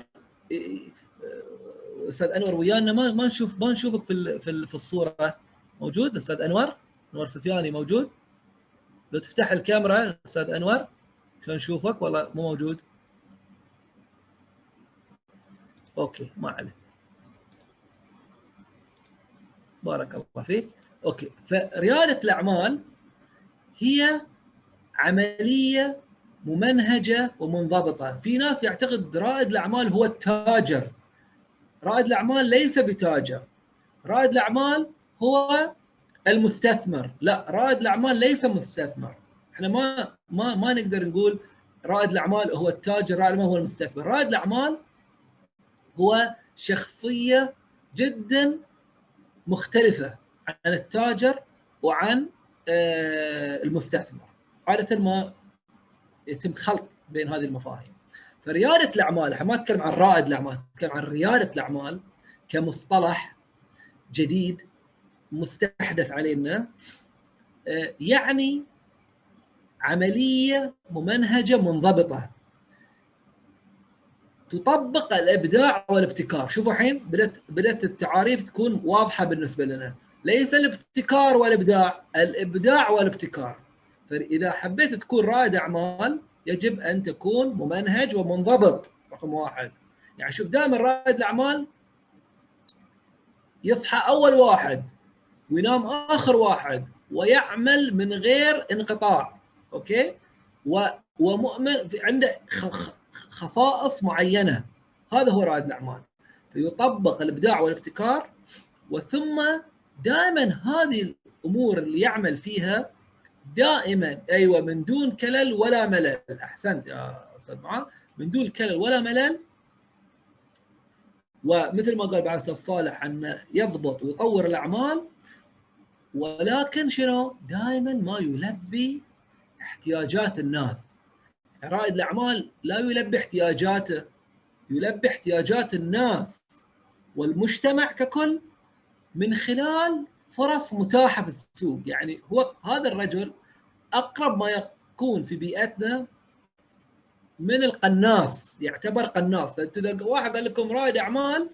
[SPEAKER 2] أستاذ أنور ويانا ما ما نشوف ما نشوفك في في الصورة. موجود أستاذ أنور؟ أنور سفياني موجود؟ لو تفتح الكاميرا أستاذ أنور عشان نشوفك. والله مو موجود. okay ما عليه. بارك الله فيك. okay فريادة الأعمال هي عملية ممنهجة ومنضبطة. في ناس يعتقد رائد الأعمال هو التاجر. رائد الأعمال ليس بتاجر. رائد الأعمال هو المستثمر. لا رائد الأعمال ليس مستثمر. إحنا ما ما ما نقدر نقول رائد الأعمال هو التاجر رائد الأعمال هو المستثمر. رائد الأعمال هو شخصية جدا مختلفة عن التاجر وعن آه، المستثمر. عادة ما يتم خلط بين هذه المفاهيم. فرياده الأعمال إحنا ما نتكلم عن رائد الأعمال نتكلم عن رياده الأعمال كمصطلح جديد مستحدث علينا آه، يعني عملية ممنهجة منضبطة. تطبق الإبداع والابتكار. شوفوا الحين بدات بدأت التعاريف تكون واضحة بالنسبة لنا. ليس الابتكار والإبداع الإبداع والابتكار. فإذا حبيت تكون رائد أعمال يجب أن تكون ممنهج ومنضبط. رقم واحد. يعني شوف دائما رائد الأعمال يصحى أول واحد وينام آخر واحد ويعمل من غير انقطاع أوكي؟ ومؤمن في عنده خصائص معينة. هذا هو رائد الأعمال. فيطبق الإبداع والابتكار وثم دائما هذه الأمور اللي يعمل فيها دائما أيوه من دون كلل ولا ملل. أحسنت يا أستاذ معاذ. من دون كلل ولا ملل. ومثل ما قال بعد الاستاذ صالح انه يضبط ويطور الأعمال ولكن شنو؟ دائما ما يلبي احتياجات الناس. رائد الأعمال لا يلبي احتياجاته يلبي احتياجات الناس والمجتمع ككل من خلال فرص متاحة في السوق. يعني هو هذا الرجل أقرب ما يكون في بيئتنا من القناص يعتبر قناص. إذا واحد قال لكم رائد أعمال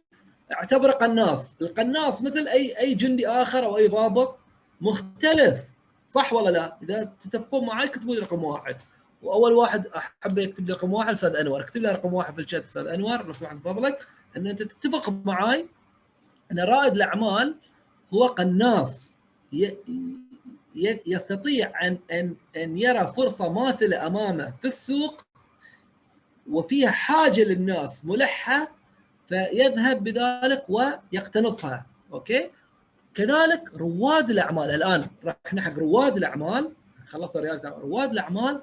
[SPEAKER 2] اعتبره قناص. القناص مثل أي أي جندي آخر أو أي ضابط مختلف. صح ولا لا؟ إذا تتفقون معي اكتبوا لي رقم واحد. وأول واحد أحب يكتب لي رقم واحد أستاذ أنور. اكتب لي رقم واحد في الشات أستاذ أنور لو سمحت فضلك. إن أنت تتفق معي إن رائد الأعمال هو قناص. يستطيع ان ان أن يرى فرصة ماثلة أمامه في السوق وفيها حاجة للناس ملحة فيذهب بذلك ويقتنصها. أوكي؟ كذلك رواد الأعمال الآن رحنا حق رواد الأعمال. خلصنا رياده رواد الأعمال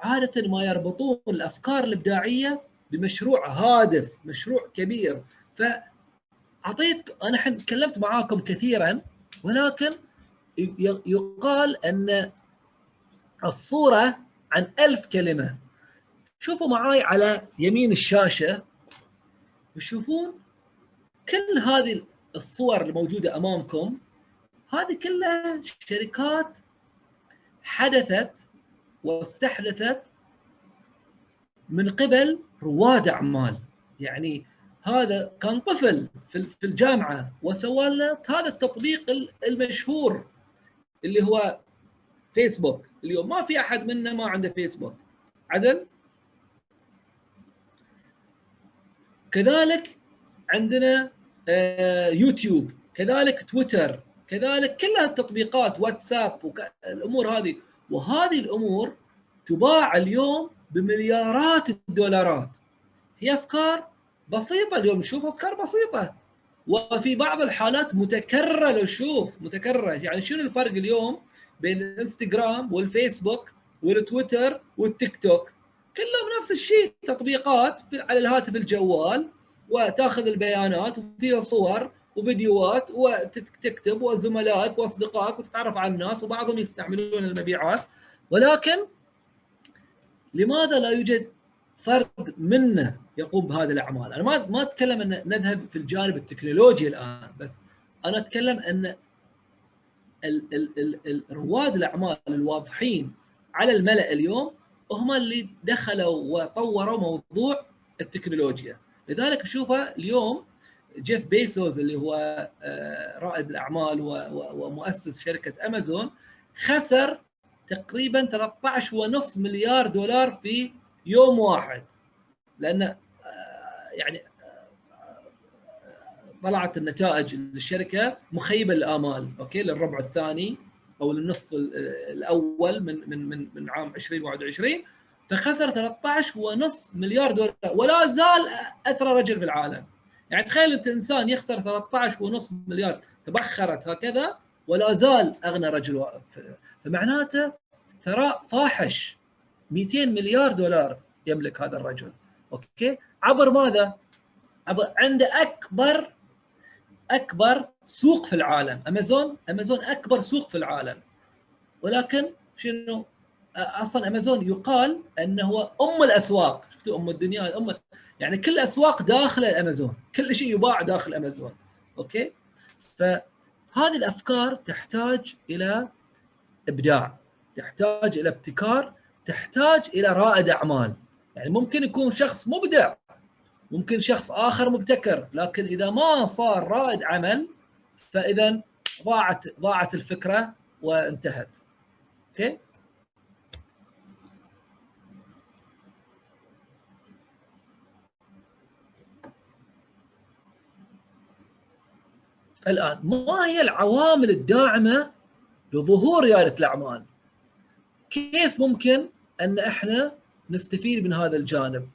[SPEAKER 2] عادة ما يربطون الأفكار الإبداعية بمشروع هادف مشروع كبير. فاعطيت أنا تكلمت معاكم كثيرا ولكن يقال أن الصورة عن ألف كلمة. شوفوا معاي على يمين الشاشة تشوفون كل هذه الصور الموجودة أمامكم. هذه كلها شركات حدثت واستحدثت من قبل رواد أعمال. يعني هذا كان طفل في الجامعة وسوى لنا هذا التطبيق المشهور اللي هو فيسبوك اليوم ما في أحد منا ما عنده فيسبوك عدل؟ كذلك عندنا آه، يوتيوب كذلك تويتر كذلك كل التطبيقات واتساب الأمور هذه. وهذه الأمور تباع اليوم بمليارات الدولارات. هي أفكار بسيطة اليوم نشوف أفكار بسيطة. وفي بعض الحالات متكررة لو شوف متكررة. يعني شنو الفرق اليوم بين الإنستغرام والفيسبوك والتويتر والتيك توك؟ كلهم نفس الشيء تطبيقات على الهاتف الجوال وتأخذ البيانات وفيها صور وفيديوهات وتكتب وزملائك وأصدقائك وتتعرف على الناس وبعضهم يستعملون المبيعات. ولكن لماذا لا يوجد فرد منا يقوم بهذه الأعمال؟ أنا ما ما أتكلم أن نذهب في الجانب التكنولوجي الآن بس أنا أتكلم أن ال ال ال رواد الأعمال الواضحين على الملأ اليوم هم اللي دخلوا وطوروا موضوع التكنولوجيا لذلك أشوفه اليوم جيف بيسوس اللي هو آه، رائد الأعمال ومؤسس شركة أمازون خسر تقريبا 13.5 مليار دولار في يوم واحد لأن يعني طلعت النتائج للشركة مخيبة للآمال okay؟ للربع الثاني أو للنصف الأول من من من من عام 2021 فخسر 13.5 مليار دولار ولا زال اثرى رجل في العالم. يعني تخيل أنت إنسان يخسر 13.5 مليار تبخرت هكذا ولا زال أغنى رجل فمعناته ثراء فاحش. 200 مليار دولار يملك هذا الرجل أوكي؟ عبر ماذا؟ عبر عنده اكبر أكبر سوق في العالم. امازون أمازون أكبر سوق في العالم. ولكن شنو؟ أصلا أمازون يقال أنه هو أم الأسواق. شفتوا أم الدنيا؟ أم يعني كل الاسواق داخل الامازون كل شيء يباع داخل أمازون. أوكي؟ فهذه الأفكار تحتاج إلى إبداع. تحتاج إلى ابتكار. تحتاج إلى رائد أعمال. يعني ممكن يكون شخص مبدع. ممكن شخص آخر مبتكر لكن إذا ما صار رائد عمل فإذا ضاعت ضاعت الفكرة وانتهت أوكي الآن ما هي العوامل الداعمة لظهور رياده الأعمال؟ كيف ممكن أن إحنا نستفيد من هذا الجانب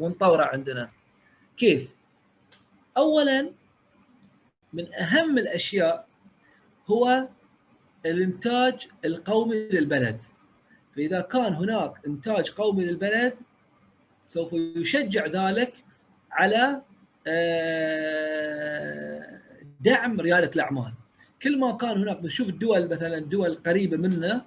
[SPEAKER 2] ونطوره عندنا؟ كيف؟ اولا من أهم الأشياء هو الإنتاج القومي للبلد فإذا كان هناك إنتاج قومي للبلد سوف يشجع ذلك على آه، دعم ريادة الأعمال كل ما كان هناك بنشوف الدول مثلا دول قريبة منا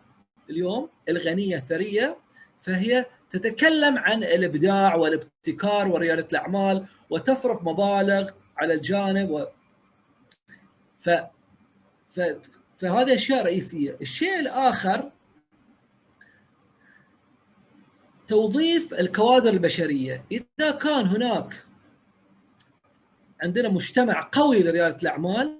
[SPEAKER 2] اليوم الغنية الثرية فهي تتكلم عن الإبداع والابتكار وريادة الأعمال وتصرف مبالغ على الجانب و... ف... ف... فهذه أشياء رئيسية، الشيء الآخر توظيف الكوادر البشرية، إذا كان هناك عندنا مجتمع قوي لريادة الأعمال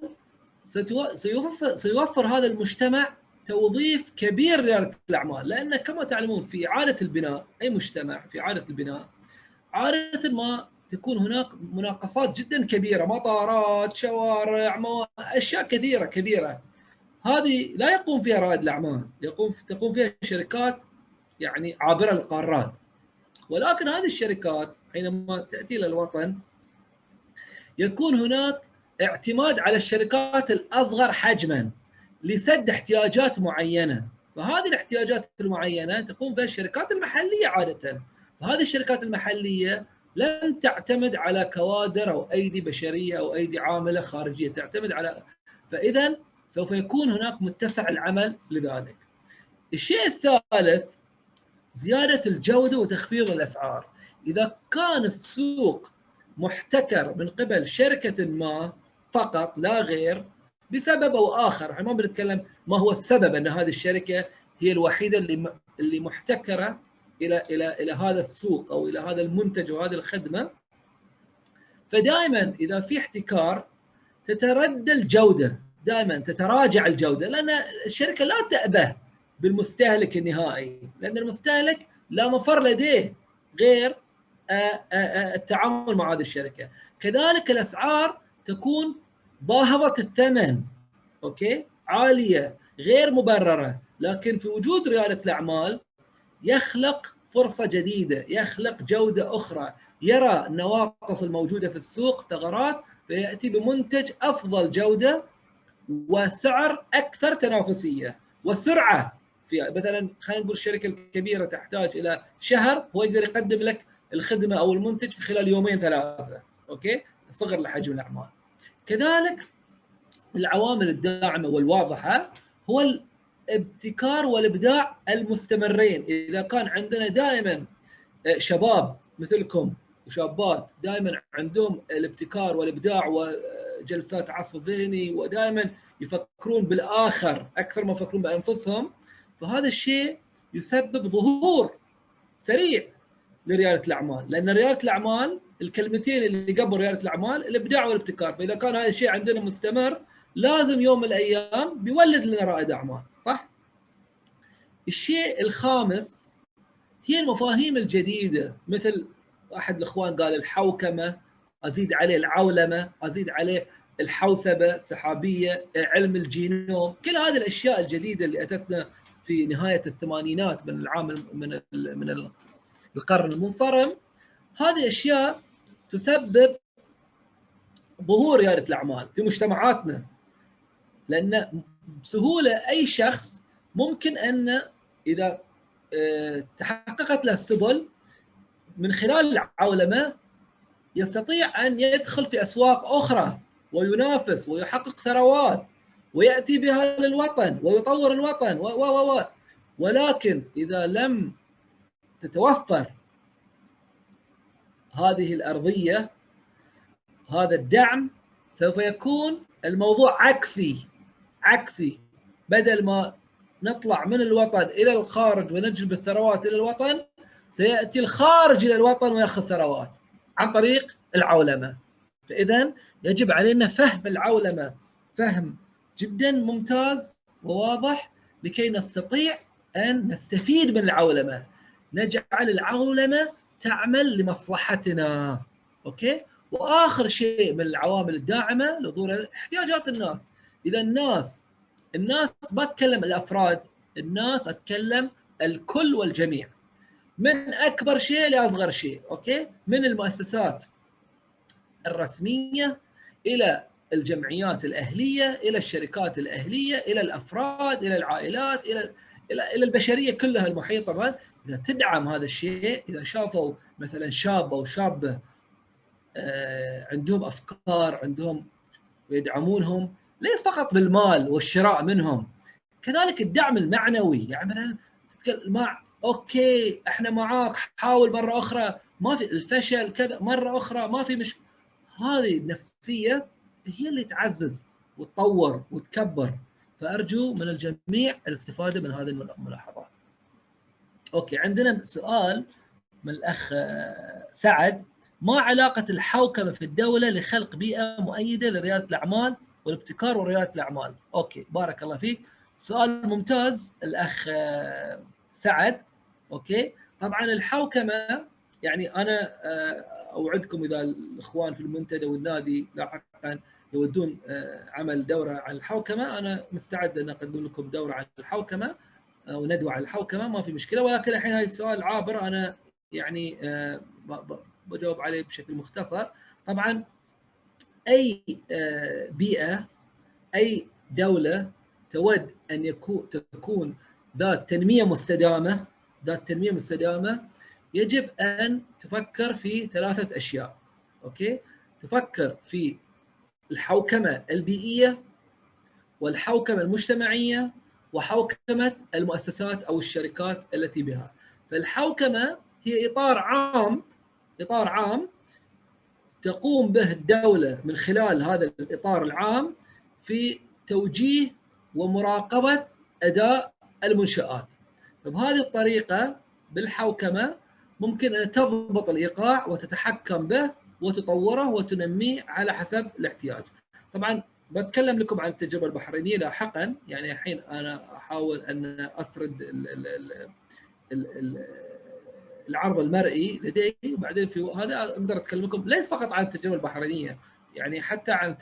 [SPEAKER 2] سيوفر, سيوفر هذا المجتمع توظيف كبير لرياده الأعمال لأن كما تعلمون في إعادة البناء أي مجتمع في إعادة البناء عادة ما تكون هناك مناقصات جدا كبيرة مطارات شوارع أشياء كثيرة كبيرة. هذه لا يقوم فيها رائد الأعمال يقوم تقوم فيها شركات يعني عابرة للقارات ولكن هذه الشركات حينما تأتي إلى الوطن يكون هناك اعتماد على الشركات الأصغر حجما. لسد احتياجات معينة فهذه الاحتياجات المعينة تقوم بها الشركات المحلية عادة فهذه الشركات المحلية لن تعتمد على كوادر أو أيدي بشرية أو أيدي عاملة خارجية تعتمد على فإذا سوف يكون هناك متسع العمل لذلك. الشيء الثالث زيادة الجودة وتخفيض الأسعار. إذا كان السوق محتكر من قبل شركة ما فقط لا غير بسبب أو آخر، إحنا ما بنتكلم ما هو السبب أن هذه الشركة هي الوحيدة اللي اللي محتكرة إلى إلى إلى هذا السوق أو إلى هذا المنتج وهذه الخدمة. فدائما إذا في احتكار تتردى الجودة دائما تتراجع الجودة لأن الشركة لا تأبه بالمستهلك النهائي لأن المستهلك لا مفر لديه غير التعامل مع هذه الشركة. كذلك الأسعار تكون باهظه الثمن أوكي؟ عالية غير مبررة لكن في وجود ريادة الأعمال يخلق فرصة جديدة يخلق جودة أخرى يرى النواقص الموجودة في السوق ثغرات فيأتي بمنتج أفضل جودة وسعر أكثر تنافسية وسرعة. في مثلا خلينا نقول الشركة الكبيرة تحتاج إلى شهر هو يقدر يقدم لك الخدمة أو المنتج في خلال يومين ثلاثة أوكي؟ صغر لحجم الأعمال. كذلك العوامل الداعمة والواضحة هو الابتكار والإبداع المستمرين. إذا كان عندنا دائما شباب مثلكم وشابات دائما عندهم الابتكار والإبداع وجلسات عصف ذهني ودائما يفكرون بالآخر أكثر ما يفكرون بأنفسهم فهذا الشيء يسبب ظهور سريع لريادة الأعمال. لأن ريادة الأعمال الكلمتين اللي قبل ريادة الأعمال الإبداع والابتكار. فإذا كان هذا الشيء عندنا مستمر لازم يوم من الأيام بيولد لنا رائد أعمال صح؟ الشيء الخامس هي المفاهيم الجديدة. مثل أحد الإخوان قال الحوكمة أزيد عليه العولمة أزيد عليه الحوسبة السحابيه علم الجينوم. كل هذه الأشياء الجديدة اللي أتتنا في نهاية الثمانينات من العام من من القرن المنصرم هذه أشياء تسبب ظهور رياده الأعمال في مجتمعاتنا. لأن بسهولة أي شخص ممكن أن إذا تحققت له السبل من خلال العولمه يستطيع أن يدخل في أسواق أخرى وينافس ويحقق ثروات ويأتي بها للوطن ويطور الوطن و و و. ولكن إذا لم تتوفر هذه الأرضية هذا الدعم سوف يكون الموضوع عكسي عكسي. بدل ما نطلع من الوطن إلى الخارج ونجلب الثروات إلى الوطن سيأتي الخارج إلى الوطن ويأخذ ثروات عن طريق العولمة. فاذا يجب علينا فهم العولمة فهم جدا ممتاز وواضح لكي نستطيع أن نستفيد من العولمة. نجعل العولمة تعمل لمصلحتنا. okay؟ وآخر شيء من العوامل الداعمة لظهور احتياجات الناس. إذا الناس الناس ما اتكلم الأفراد الناس أتكلم الكل والجميع. من أكبر شيء لأصغر شيء. okay؟ من المؤسسات الرسمية إلى الجمعيات الأهلية إلى الشركات الأهلية إلى الأفراد إلى العائلات إلى إلى البشرية كلها المحيطة. بها إذا تدعم هذا الشيء إذا شافوا مثلا شاب أو شابه عندهم أفكار عندهم ويدعمونهم ليس فقط بالمال والشراء منهم كذلك الدعم المعنوي يعني مثلا مع أوكي إحنا معاك حاول مرة أخرى ما في الفشل كذا مرة أخرى ما في مش هذه النفسية هي اللي تعزز وتطور وتكبر فأرجو من الجميع الاستفادة من هذه الملاحظات. okay عندنا سؤال من الأخ سعد. ما علاقة الحوكمة في الدولة لخلق بيئة مؤيدة لريادة الأعمال والابتكار وريادة الأعمال؟ okay بارك الله فيك. سؤال ممتاز الأخ سعد. okay طبعا الحوكمة يعني أنا أوعدكم إذا الإخوان في المنتدى والنادي لاحقا يودون عمل دورة عن الحوكمة أنا مستعد أن أقدم لكم دورة عن الحوكمة. وندوه عن الحوكمه ما في مشكلة. ولكن الحين هذا السؤال عابر. أنا يعني بجاوب عليه بشكل مختصر. طبعا أي بيئة أي دولة تود أن يكون تكون ذات تنمية مستدامة ذات تنمية مستدامة يجب أن تفكر في ثلاثة أشياء. أوكي؟ تفكر في الحوكمة البيئية والحوكمة المجتمعية وحوكمة المؤسسات أو الشركات التي بها فالحوكمة هي إطار عام إطار عام تقوم به الدولة من خلال هذا الإطار العام في توجيه ومراقبة أداء المنشآت بهذه الطريقة بالحوكمة ممكن أن تضبط الإيقاع وتتحكم به وتطوره وتنميه على حسب الاحتياج. طبعا بتكلم لكم عن التجربة البحرينية لاحقا. يعني الحين أنا أحاول أن اسرد ال ال ال ال العرض المرئي لدي وبعدين في هذا أقدر أتكلم لكم ليس فقط عن التجربة البحرينية يعني حتى عن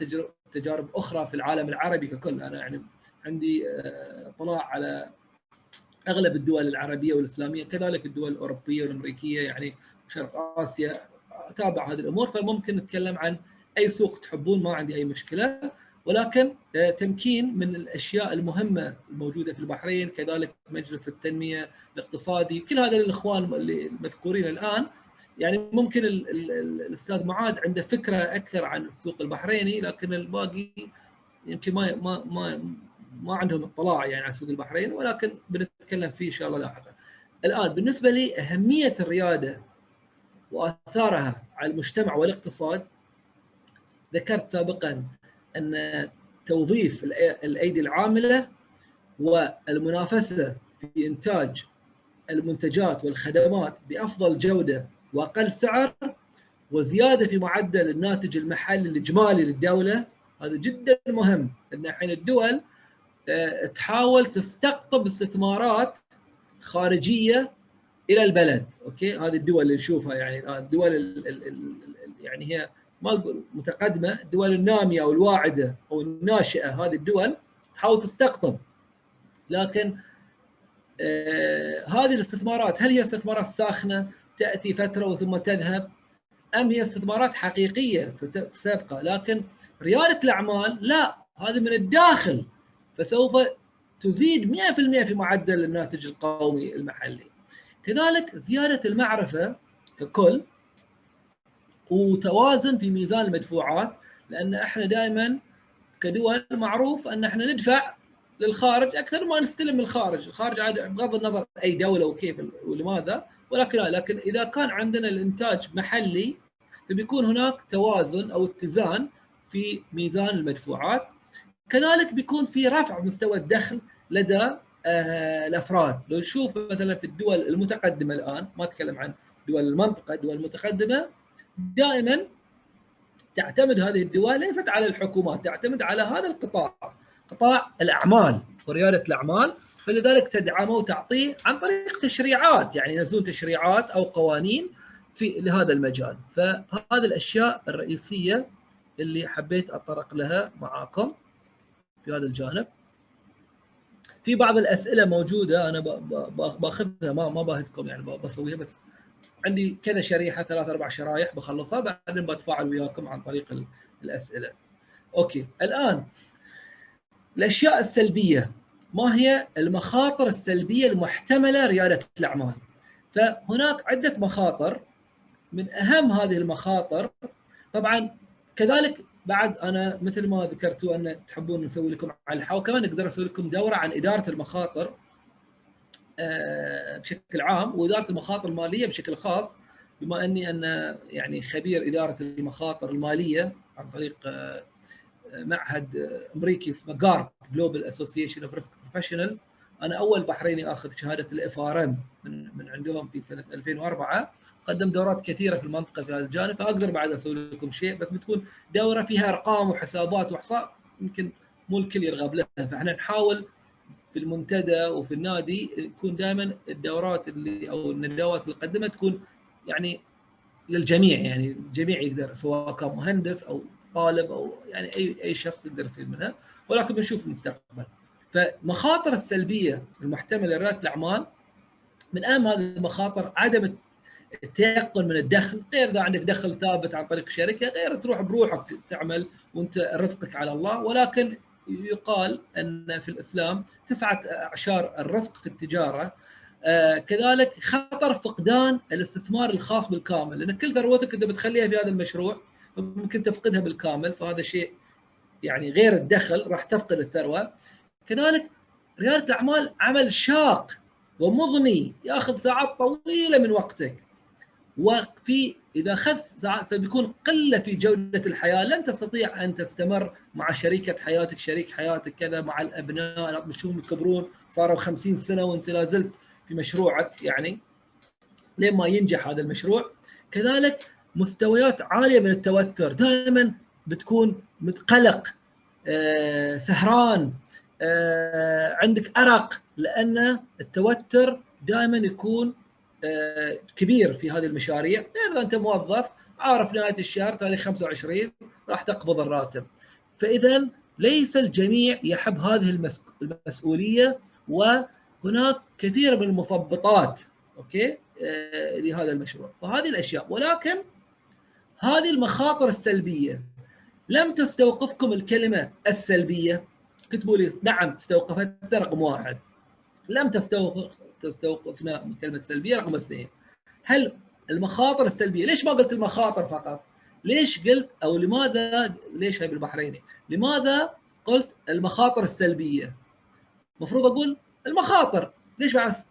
[SPEAKER 2] تجارب أخرى في العالم العربي ككل. أنا يعني عندي اطلاع على أغلب الدول العربية والإسلامية كذلك الدول الأوروبية والأمريكية يعني شرق آسيا أتابع هذه الأمور. فممكن نتكلم عن أي سوق تحبون ما عندي أي مشكلة. ولكن تمكين من الأشياء المهمة الموجودة في البحرين كذلك مجلس التنمية الاقتصادي كل هذا الإخوان اللي المذكورين الآن يعني ممكن ال ال ال الأستاذ معاذ عنده فكرة أكثر عن السوق البحريني لكن الباقي يمكن ما ما ما ما عندهم اطلاع يعني على سوق البحرين ولكن بنتكلم فيه إن شاء الله لاحقا. الآن بالنسبة لي أهمية الريادة وآثارها على المجتمع والاقتصاد ذكرت سابقا أن توظيف الأيدي العاملة والمنافسة في إنتاج المنتجات والخدمات بأفضل جودة وأقل سعر وزيادة في معدل الناتج المحلي الإجمالي للدولة هذا جدا مهم. ان الحين الدول تحاول تستقطب استثمارات خارجية إلى البلد. أوكي؟ هذه الدول اللي نشوفها يعني الدول ال ال ال يعني هي ما أقول متقدمة الدول النامية أو الواعدة أو الناشئة هذه الدول تحاول تستقطب. لكن آه هذه الاستثمارات هل هي استثمارات ساخنة تأتي فترة وثم تذهب؟ أم هي استثمارات حقيقية سابقه لكن ريادة الأعمال لا هذه من الداخل فسوف تزيد 100% في معدل الناتج القومي المحلي. كذلك زيادة المعرفة ككل وتوازن في ميزان المدفوعات لأن إحنا دائما كدول معروف أن إحنا ندفع للخارج أكثر ما نستلم من الخارج، الخارج عاد بغض النظر أي دولة وكيف ولماذا ولكن لكن إذا كان عندنا الإنتاج محلي فبيكون هناك توازن أو اتزان في ميزان المدفوعات. كذلك بيكون في رفع مستوى الدخل لدى الأفراد. لو نشوف مثلا في الدول المتقدمة الآن ما أتكلم عن دول المنطقة الدول المتقدمه دائما تعتمد هذه الدول ليست على الحكومات تعتمد على هذا القطاع قطاع الأعمال وريادة الأعمال فلذلك تدعمه وتعطيه عن طريق تشريعات يعني ينزلون تشريعات أو قوانين في لهذا المجال. فهذه الأشياء الرئيسية اللي حبيت اتطرق لها معاكم في هذا الجانب. في بعض الأسئلة موجودة أنا باخذها ما ما باهدكم يعني بسويها بس عندي كذا شريحة ثلاث أربع شرايح بخلصها بعدين بتفاعل وياكم عن طريق الأسئلة. أوكي الآن الأشياء السلبية ما هي المخاطر السلبية المحتملة ريادة الأعمال؟ فهناك عدة مخاطر من أهم هذه المخاطر طبعا كذلك بعد أنا مثل ما ذكرتوا أن تحبون نسوي لكم على الحوكمة نقدر نسوي لكم دورة عن إدارة المخاطر بشكل عام وإدارة المخاطر المالية بشكل خاص بما أني أنا يعني خبير إدارة المخاطر المالية عن طريق معهد أمريكي اسمه GARP Global Association of Risk Professionals أنا أول بحريني آخذ شهادة ال FRM من من عندهم في سنة 2004 قدم دورات كثيرة في المنطقة في هذا الجانب فأقدر بعد أسوي لكم شيء بس بتكون دورة فيها أرقام وحسابات وأحصاء يمكن مو الكل يرغب لها. فإحنا نحاول في المنتدى وفي النادي يكون دائما الدورات اللي أو الندوات اللي نقدمها تكون يعني للجميع يعني الجميع يقدر سواء كان مهندس أو طالب أو يعني أي أي شخص يقدر يستفيد منها ولكن بنشوف المستقبل. فمخاطر السلبية المحتملة لرياده الأعمال من أهم هذه المخاطر عدم التيقن من الدخل غير إذا عندك دخل ثابت عن طريق شركة غير تروح بروحك تعمل وأنت رزقك على الله ولكن يقال أن في الإسلام تسعة أعشار الرزق في التجارة آه كذلك خطر فقدان الاستثمار الخاص بالكامل لأن كل ثروتك انت بتخليها في هذا المشروع ممكن تفقدها بالكامل فهذا شيء يعني غير الدخل راح تفقد الثروة. كذلك ريادة الأعمال عمل شاق ومضني ياخذ ساعات طويلة من وقتك. وفي إذا اخذ ساعات فبيكون قلة في جودة الحياة. لن تستطيع أن تستمر مع شريكة حياتك شريك حياتك كذا مع الأبناء. بتشوفهم يكبرون صاروا 50 سنة وأنت لا زلت في مشروعك يعني لين ما ينجح هذا المشروع. كذلك مستويات عالية من التوتر. دائما بتكون متقلق آه، سهران آه، عندك أرق لأن التوتر دائما يكون كبير في هذه المشاريع. اذا أنت موظف عارف نهاية الشهر تاريخ 25 راح تقبض الراتب. فإذا ليس الجميع يحب هذه المسؤولية وهناك كثير من المثبطات أوكي لهذا المشروع. فهذه الأشياء. ولكن هذه المخاطر السلبية. لم تستوقفكم الكلمة السلبية؟ كتبوا لي. نعم استوقفت رقم واحد. لم تستوقف تستوقفنا من كلمة سلبية رقم اثنين هل المخاطر السلبية ليش ما قلت المخاطر فقط؟ ليش قلت أو لماذا ليش هي بالبحريني؟ لماذا قلت المخاطر السلبية؟ المفروض أقول المخاطر ليش بس؟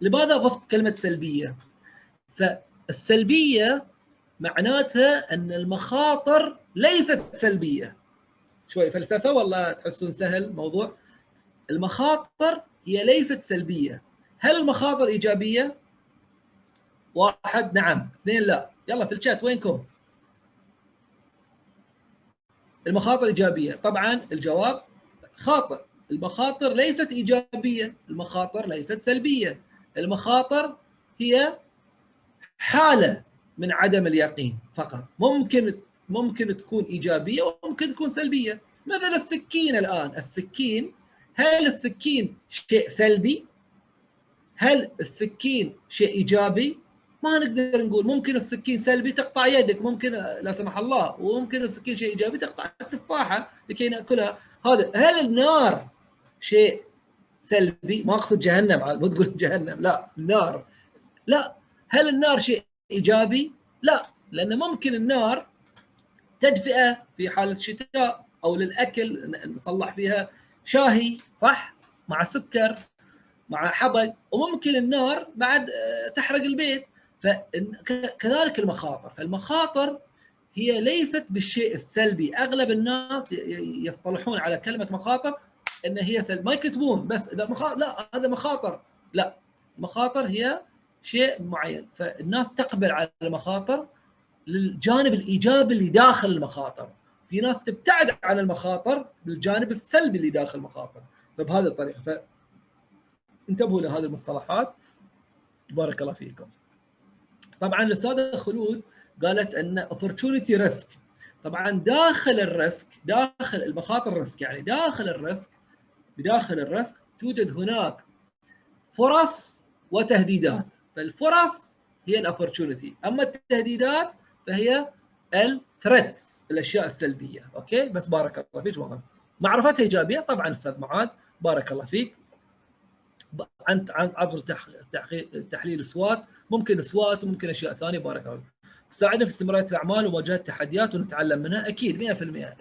[SPEAKER 2] لماذا اضفت كلمة سلبية؟ فالسلبية معناتها أن المخاطر ليست سلبية شوي فلسفة ولا تحسون سهل موضوع المخاطر هي ليست سلبية هل المخاطر إيجابية؟ واحد نعم. اثنين لا. يلا في الشات وينكم؟ المخاطر إيجابية. طبعا الجواب خاطئ. المخاطر ليست إيجابية. المخاطر ليست سلبية. المخاطر هي حالة من عدم اليقين فقط. ممكن ممكن تكون إيجابية وممكن تكون سلبية. مثل السكين الآن. السكين هل السكين شيء سلبي؟ هل السكين شيء إيجابي؟ ما نقدر نقول. ممكن السكين سلبي تقطع يدك ممكن لا سمح الله وممكن السكين شيء إيجابي تقطع التفاحة لكي نأكلها. هذا هل النار شيء سلبي؟ ما أقصد جهنم مو تقول جهنم لا النار. لا هل النار شيء إيجابي؟ لا لأن ممكن النار تدفئه في حالة الشتاء أو للأكل نصلح فيها شاهي صح؟ مع سكر. مع حبق وممكن النار بعد آه، تحرق البيت. فكذلك المخاطر. فالمخاطر هي ليست بالشيء السلبي. أغلب الناس يصطلحون على كلمة مخاطر إن هي سلبي ما يكتبون بس إذا مخاطر لا هذا مخاطر. لا المخاطر هي شيء معين. فالناس تقبل على المخاطر للجانب الإيجابي اللي داخل المخاطر. في ناس تبتعد عن المخاطر بالجانب السلبي اللي داخل المخاطر. فبهذه الطريقة. انتبهوا لهذه المصطلحات. بارك الله فيكم. طبعا الاستاذه خلود قالت أن opportunity risk طبعا داخل الريسك داخل المخاطر الريسك يعني داخل الريسك بداخل الريسك توجد هناك فرص وتهديدات. فالفرص هي ال opportunity أما التهديدات فهي ال threats الأشياء السلبية. okay؟ بس بارك الله فيك معرفتها إيجابية طبعا أستاذ معاذ. بارك الله فيك. عن عن عبر تحليل السوات ممكن سوات وممكن أشياء ثانية. بارك الله تساعدنا في استمرارية الأعمال ومواجهة التحديات ونتعلم منها. أكيد 100%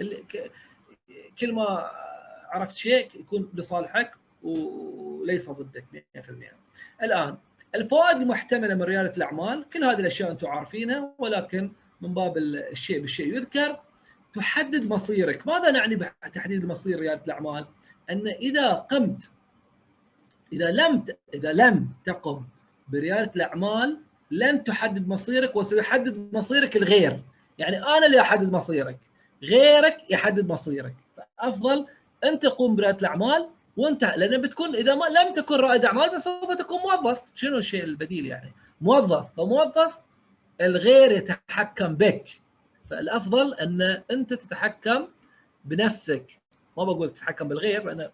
[SPEAKER 2] كل ما عرفت شيء يكون لصالحك وليس ضدك 100% الآن الفوائد المحتملة من ريادة الأعمال كل هذه الأشياء أنتم عارفينها ولكن من باب الشيء بالشيء يذكر. تحدد مصيرك. ماذا نعني بتحديد مصير ريادة الأعمال؟ أن إذا قمت إذا لم إذا لم تقم بريادة الأعمال لن تحدد مصيرك وسيحدد مصيرك الغير. يعني أنا اللي أحدد مصيرك غيرك يحدد مصيرك. فأفضل انت قوم بريادة الأعمال وانت لأن بتكون إذا ما لم تكن رائد أعمال فسوف تكون موظف. شنو الشيء البديل يعني؟ موظف. فموظف الغير يتحكم بك. فالأفضل أن أنت تتحكم بنفسك. ما بقول تتحكم بالغير لأن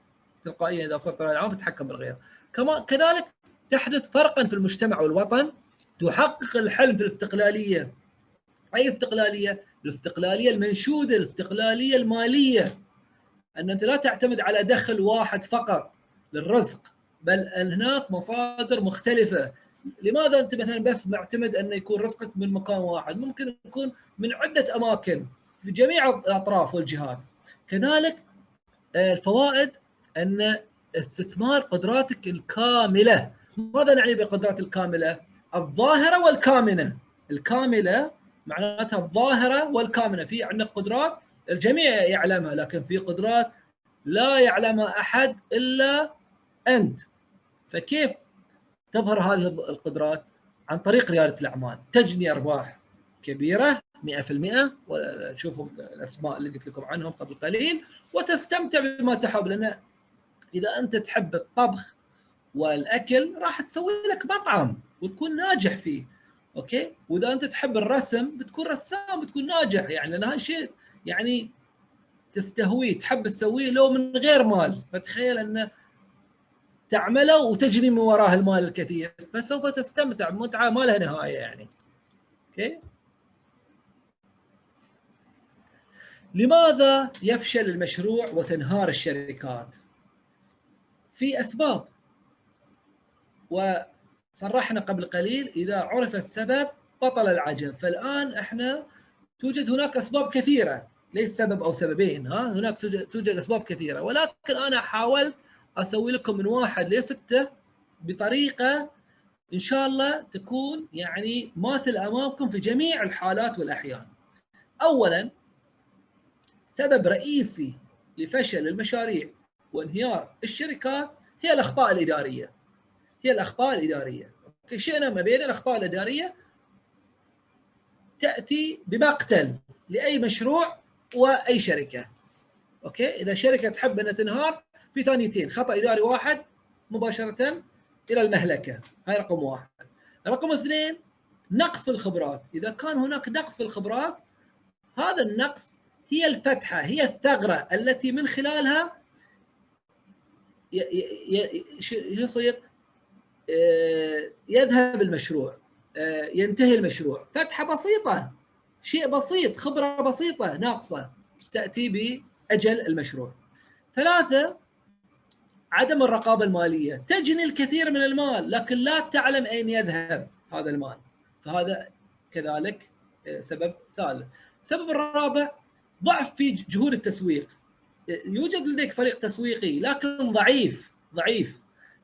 [SPEAKER 2] تلقائيا إذا صرت رائد اعمال بتتحكم بالغير. كما كذلك تحدث فرقا في المجتمع والوطن تحقق الحلم في الاستقلالية. أي استقلالية؟ الاستقلالية المنشودة، الاستقلالية المالية. أن أنت لا تعتمد على دخل واحد فقط للرزق بل هناك مصادر مختلفة. لماذا أنت مثلا بس معتمد انه يكون رزقك من مكان واحد؟ ممكن يكون من عدة أماكن في جميع الأطراف والجهات. كذلك آه، الفوائد أن استثمار قدراتك الكاملة ماذا نعني بالقدرات الكاملة؟ الظاهرة والكامنة. الكاملة معناتها الظاهرة والكامنة. في عندك قدرات الجميع يعلمها لكن في قدرات لا يعلمها أحد إلا أنت. فكيف تظهر هذه القدرات؟ عن طريق ريادة الأعمال. تجني أرباح كبيرة 100% شوفوا الأسماء اللي قلت لكم عنهم قبل قليل وتستمتع بما تحب لأن إذا أنت تحب الطبخ والأكل راح تسوي لك مطعم وتكون ناجح فيه okay؟ وإذا أنت تحب الرسم بتكون رسام بتكون ناجح. يعني لأن هذا شيء يعني تستهويه تحب تسويه لو من غير مال. فتخيل أن تعمله وتجني من وراه المال الكثير. فسوف تستمتع بمتعه ما لها نهاية يعني. okay؟ لماذا يفشل المشروع وتنهار الشركات؟ في أسباب. وصرحنا قبل قليل إذا عرف السبب بطل العجب. فالآن إحنا توجد هناك أسباب كثيرة. ليس سبب أو سببين ها؟ هناك توجد أسباب كثيرة. ولكن أنا حاولت أسوي لكم من واحد لسته بطريقة إن شاء الله تكون يعني ماثل أمامكم في جميع الحالات والأحيان. اولا سبب رئيسي لفشل المشاريع. وانهيار الشركات هي الأخطاء الإدارية. هي الأخطاء الإدارية. شئنا ما بين الأخطاء الإدارية تأتي بمقتل لأي مشروع وأي شركة. أوكي؟ إذا شركة تحب أنها تنهار في ثانيتين خطأ إداري واحد مباشرة إلى المهلكة هاي رقم واحد رقم اثنين نقص في الخبرات إذا كان هناك نقص في الخبرات هذا النقص هي الفتحة هي الثغرة التي من خلالها يصير؟ آه، يذهب المشروع آه، ينتهي المشروع. فتحة بسيطة شيء بسيط خبرة بسيطة ناقصة تأتي بأجل المشروع. ثلاثة عدم الرقابة المالية. تجني الكثير من المال لكن لا تعلم أين يذهب هذا المال. فهذا كذلك آه، سبب ثالث. السبب الرابع ضعف في جهود التسويق. يوجد لديك فريق تسويقي لكن ضعيف ضعيف.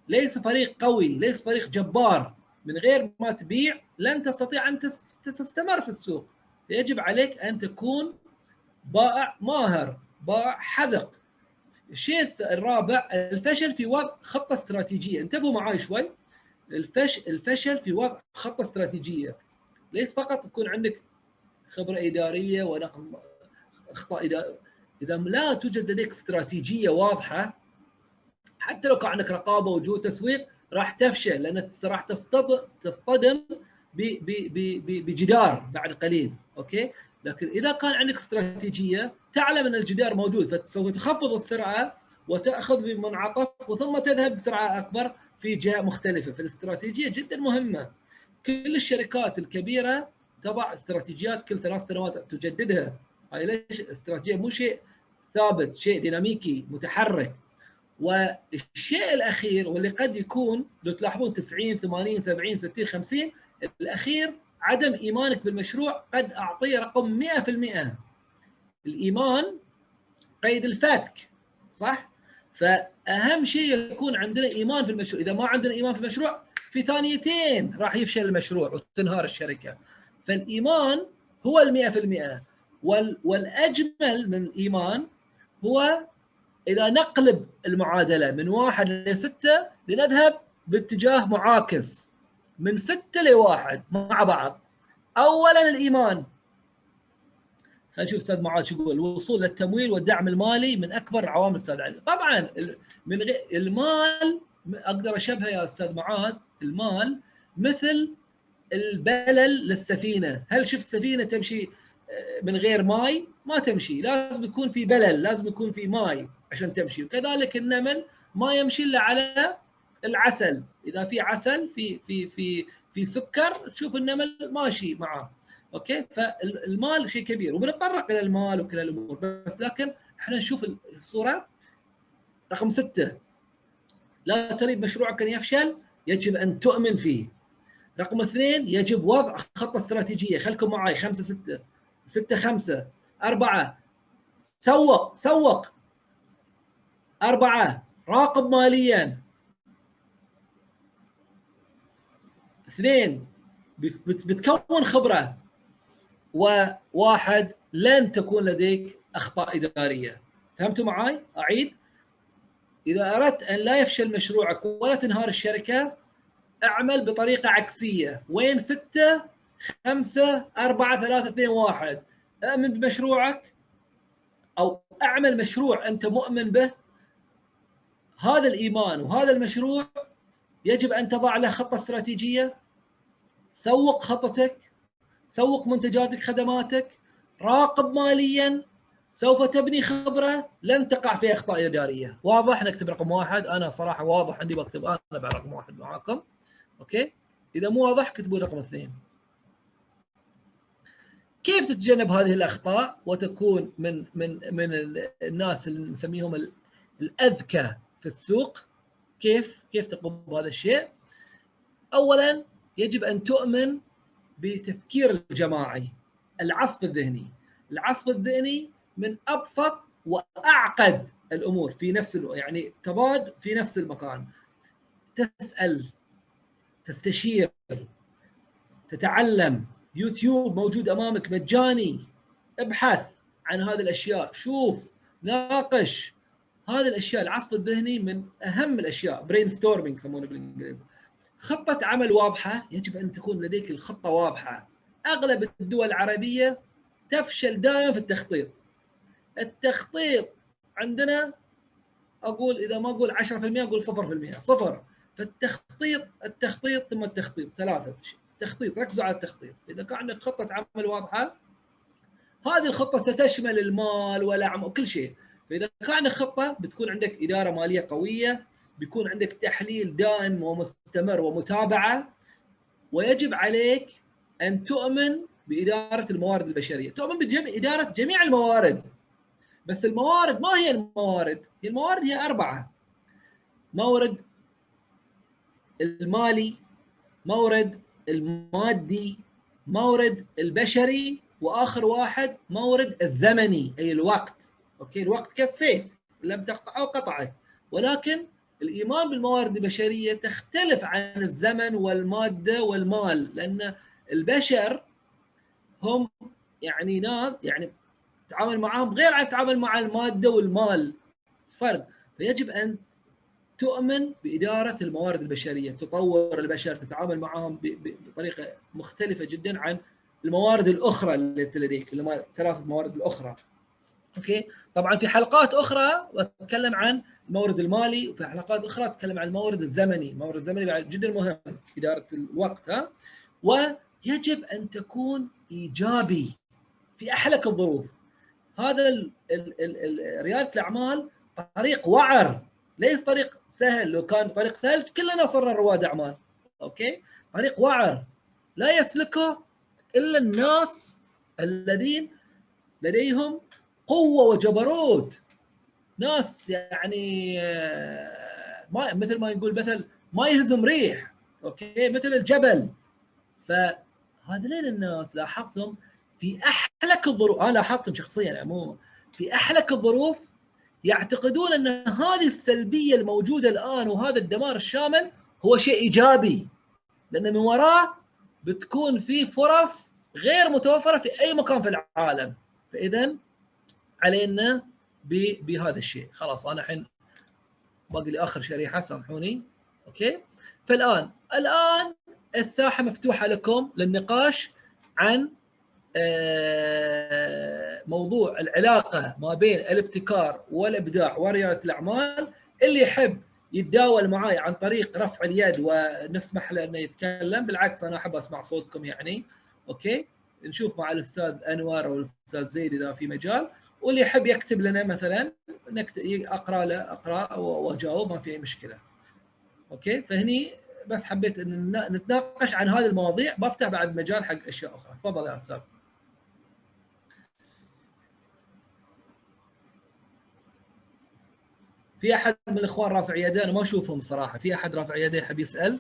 [SPEAKER 2] ليس فريق قوي ليس فريق جبار. من غير ما تبيع لن تستطيع أن تستمر في السوق. يجب عليك أن تكون بائع ماهر بائع حذق. الشيء الرابع الفشل في وضع خطة استراتيجية. انتبهوا معي شوي. الفشل الفشل في وضع خطة استراتيجية. ليس فقط تكون عندك خبرة إدارية ونقل اخطاء. إذا لا توجد لديك استراتيجية واضحة حتى لو كان عندك رقابة وجود تسويق راح تفشل لأن راح تصطدم بجدار بعد قليل أوكي؟ لكن إذا كان عندك استراتيجية تعلم أن الجدار موجود فسوف تخفض السرعة وتأخذ بمنعطف وثم تذهب بسرعة أكبر في جهة مختلفة. فالاستراتيجية جدا مهمة. كل الشركات الكبيرة تضع استراتيجيات كل ثلاث سنوات تجددها. ليش؟ استراتيجية مو شيء ثابت شيء ديناميكي متحرك. والشيء الأخير واللي قد يكون لو تلاحظون 90 80 70 60 50 الأخير عدم إيمانك بالمشروع قد اعطيه رقم 100% الإيمان قيد الفتك صح؟ فأهم شيء يكون عندنا إيمان في المشروع، إذا ما عندنا إيمان في المشروع في ثانيتين راح يفشل المشروع وتنهار الشركة. فالإيمان هو ال 100% وال والأجمل من الإيمان هو إذا نقلب المعادلة من واحد لسته لنذهب باتجاه معاكس. من ستة لواحد مع بعض. اولا الإيمان. خلينا نشوف أستاذ معاذ يقول. الوصول للتمويل والدعم المالي من أكبر عوامل أستاذ علي طبعا من المال أقدر اشبهه يا أستاذ معاذ المال مثل البلل للسفينة. هل شفت سفينة تمشي من غير ماي ما تمشي. لازم يكون في بلل لازم يكون في ماي عشان تمشي. وكذلك النمل ما يمشي إلا على العسل. إذا في عسل في في في في سكر تشوف النمل ماشي معاه أوكي؟ فالمال شيء كبير. وبنتطرق إلى المال وكل الأمور. بس لكن إحنا نشوف الصورة. رقم ستة. لا تريد مشروعك أن يفشل يجب أن تؤمن فيه. رقم اثنين يجب وضع خطة استراتيجية. خلكم معي خمسة ستة. ستة خمسة أربعة. سوق سوق. أربعة. راقب ماليا. اثنين. بتكون خبرة. وواحد لن تكون لديك أخطاء إدارية. فهمتوا معي أعيد. إذا أردت أن لا يفشل مشروعك ولا تنهار الشركة أعمل بطريقة عكسية. وين ستة؟ خمسة أربعة ثلاثة اثنين واحد. أؤمن بمشروعك أو أعمل مشروع أنت مؤمن به. هذا الإيمان وهذا المشروع يجب أن تضع له خطة استراتيجية. سوق خطتك سوق منتجاتك خدماتك. راقب ماليا سوف تبني خبرة. لن تقع في أخطاء إدارية. واضح؟ نكتب رقم واحد. أنا صراحة واضح عندي بكتب أنا بعد رقم واحد معاكم. أوكي؟ إذا مو واضح كتبوا رقم اثنين. كيف تتجنب هذه الأخطاء وتكون من من من الناس اللي نسميهم الأذكى في السوق؟ كيف كيف تقوم بهذا الشيء؟ اولا يجب أن تؤمن بتفكير الجماعي العصف الذهني. العصف الذهني من أبسط وأعقد الأمور في نفس يعني تضاد في نفس المكان. تسأل تستشير تتعلم يوتيوب موجود أمامك مجاني. ابحث عن هذه الأشياء. شوف ناقش هذه الأشياء. العصف الذهني من أهم الأشياء. brainstorming يسمونه بالإنجليزي. خطة عمل واضحة يجب أن تكون لديك الخطة واضحة. أغلب الدول العربية تفشل دائما في التخطيط. التخطيط عندنا أقول إذا ما أقول 10% أقول 0% صفر. فالتخطيط التخطيط ثم التخطيط. ثلاثة تخطيط ركزوا على التخطيط إذا كان عندك خطة عمل واضحة هذه الخطة ستشمل المال والاعمال وكل شيء فإذا كان عندك خطة بتكون عندك إدارة مالية قوية بيكون عندك تحليل دائم ومستمر ومتابعة ويجب عليك أن تؤمن بإدارة الموارد البشرية، تؤمن باداره جميع الموارد. بس الموارد ما هي الموارد؟ هي الموارد هي أربعة. مورد المالي، مورد المادي، مورد البشري، وآخر واحد مورد الزمني أي الوقت. okay؟ الوقت كالسيف لم تقطعه قطعك. ولكن الإيمان بالموارد البشرية تختلف عن الزمن والمادة والمال لأن البشر هم يعني ناس يعني تعامل معهم غير عن التعامل مع المادة والمال. فرق. فيجب أن تؤمن بإدارة الموارد البشرية تطور البشر تتعامل معهم بطريقة مختلفة جدا عن الموارد الأخرى التي لديك الثلاث موارد الأخرى. أوكي؟ طبعا في حلقات أخرى اتكلم عن المورد المالي وفي حلقات أخرى أتكلم عن المورد الزمني. المورد الزمني بعد جدا مهم إدارة الوقت ها؟ ويجب أن تكون إيجابي في أحلك الظروف. هذا ريادة الأعمال طريق وعر. ليس طريق سهل لو كان طريق سهل كلنا صرنا رواد أعمال. okay؟ طريق وعر لا يسلكه إلا الناس الذين لديهم قوة وجبروت. ناس يعني آه، ما مثل ما يقول مثل ما يهزه ريح. okay؟ مثل الجبل. فهذين الناس لاحظتهم في أحلك الظروف. أنا لاحظتهم شخصيا عموما. في أحلك الظروف يعتقدون أن هذه السلبية الموجودة الآن وهذا الدمار الشامل هو شيء إيجابي لأن من وراه بتكون في فرص غير متوفرة في أي مكان في العالم. فاذا علينا بهذا الشيء. خلاص أنا الحين باقي لي آخر شريحة سامحوني. okay؟ فالآن الآن الساحة مفتوحة لكم للنقاش عن موضوع العلاقة ما بين الابتكار والإبداع ورياده الأعمال اللي يحب يتداول معي عن طريق رفع اليد ونسمح له إنه يتكلم بالعكس أنا أحب أسمع صوتكم يعني okay؟ نشوف مع الأستاذ انور أو الاستاذ زيد إذا في مجال واللي يحب يكتب لنا مثلا أقرأ له أقرأ وأجاوب ما في أي مشكلة. أوكي؟ فهني بس حبيت إن نتناقش عن هذه المواضيع بفتح بعد مجال حق أشياء أخرى. تفضل يا أستاذ. في أحد من الإخوان رافع يده أنا ما أشوفهم صراحة. في أحد رافع يده يحب يسأل؟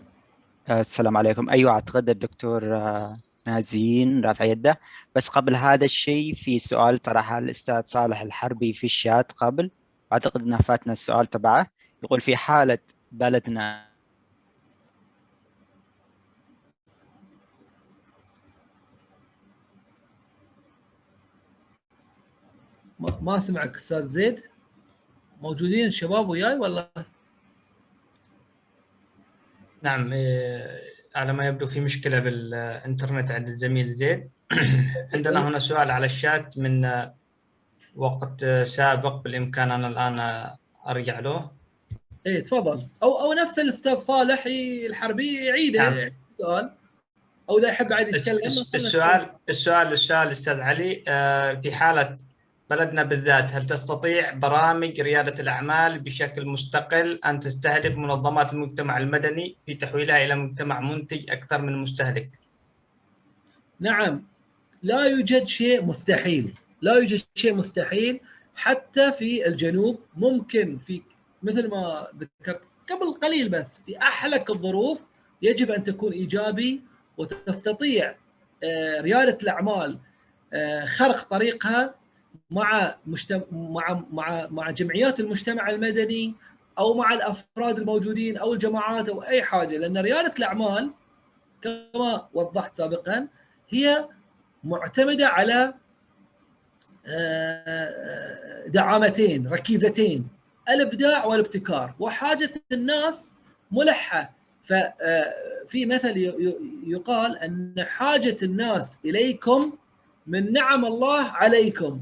[SPEAKER 3] السلام عليكم. أيوه أعتقد الدكتور آه، نازين رافع يده. بس قبل هذا الشيء في سؤال طرحه الاستاذ صالح الحربي في الشات قبل؟ أعتقد إنه فاتنا السؤال تبعه. يقول في حالة بلدنا.
[SPEAKER 2] ما ما سمعك أستاذ زيد؟ موجودين الشباب وياي ولا؟
[SPEAKER 1] نعم إيه، على ما يبدو في مشكلة بالإنترنت عند الزميل زيد [COUGHS] عندنا هنا سؤال على الشات من وقت سابق بالإمكان أنا الآن أرجع له.
[SPEAKER 2] إيه تفضل. أو أو نفس الأستاذ صالح الحربي يعيده.
[SPEAKER 1] نعم.
[SPEAKER 2] السؤال أو إذا يحب عاد يتكلم.
[SPEAKER 1] الس- السؤال السؤال السؤال أستاذ علي آه، في حالة بلدنا بالذات هل تستطيع برامج ريادة الأعمال بشكل مستقل أن تستهدف منظمات المجتمع المدني في تحويلها إلى مجتمع منتج أكثر من مستهلك؟
[SPEAKER 2] نعم. لا يوجد شيء مستحيل. لا يوجد شيء مستحيل حتى في الجنوب. ممكن في مثل ما ذكرت قبل قليل بس في أحلك الظروف يجب أن تكون إيجابي وتستطيع آه، ريادة الأعمال آه، خرق طريقها مع مجتمع مع مع مع جمعيات المجتمع المدني أو مع الأفراد الموجودين أو الجماعات أو أي حاجة لأن ريادة الأعمال كما وضحت سابقا هي معتمدة على آه، دعامتين ركيزتين الإبداع والابتكار وحاجة الناس ملحة. ففي مثل ي- ي- يقال أن حاجة الناس إليكم من نعم الله عليكم.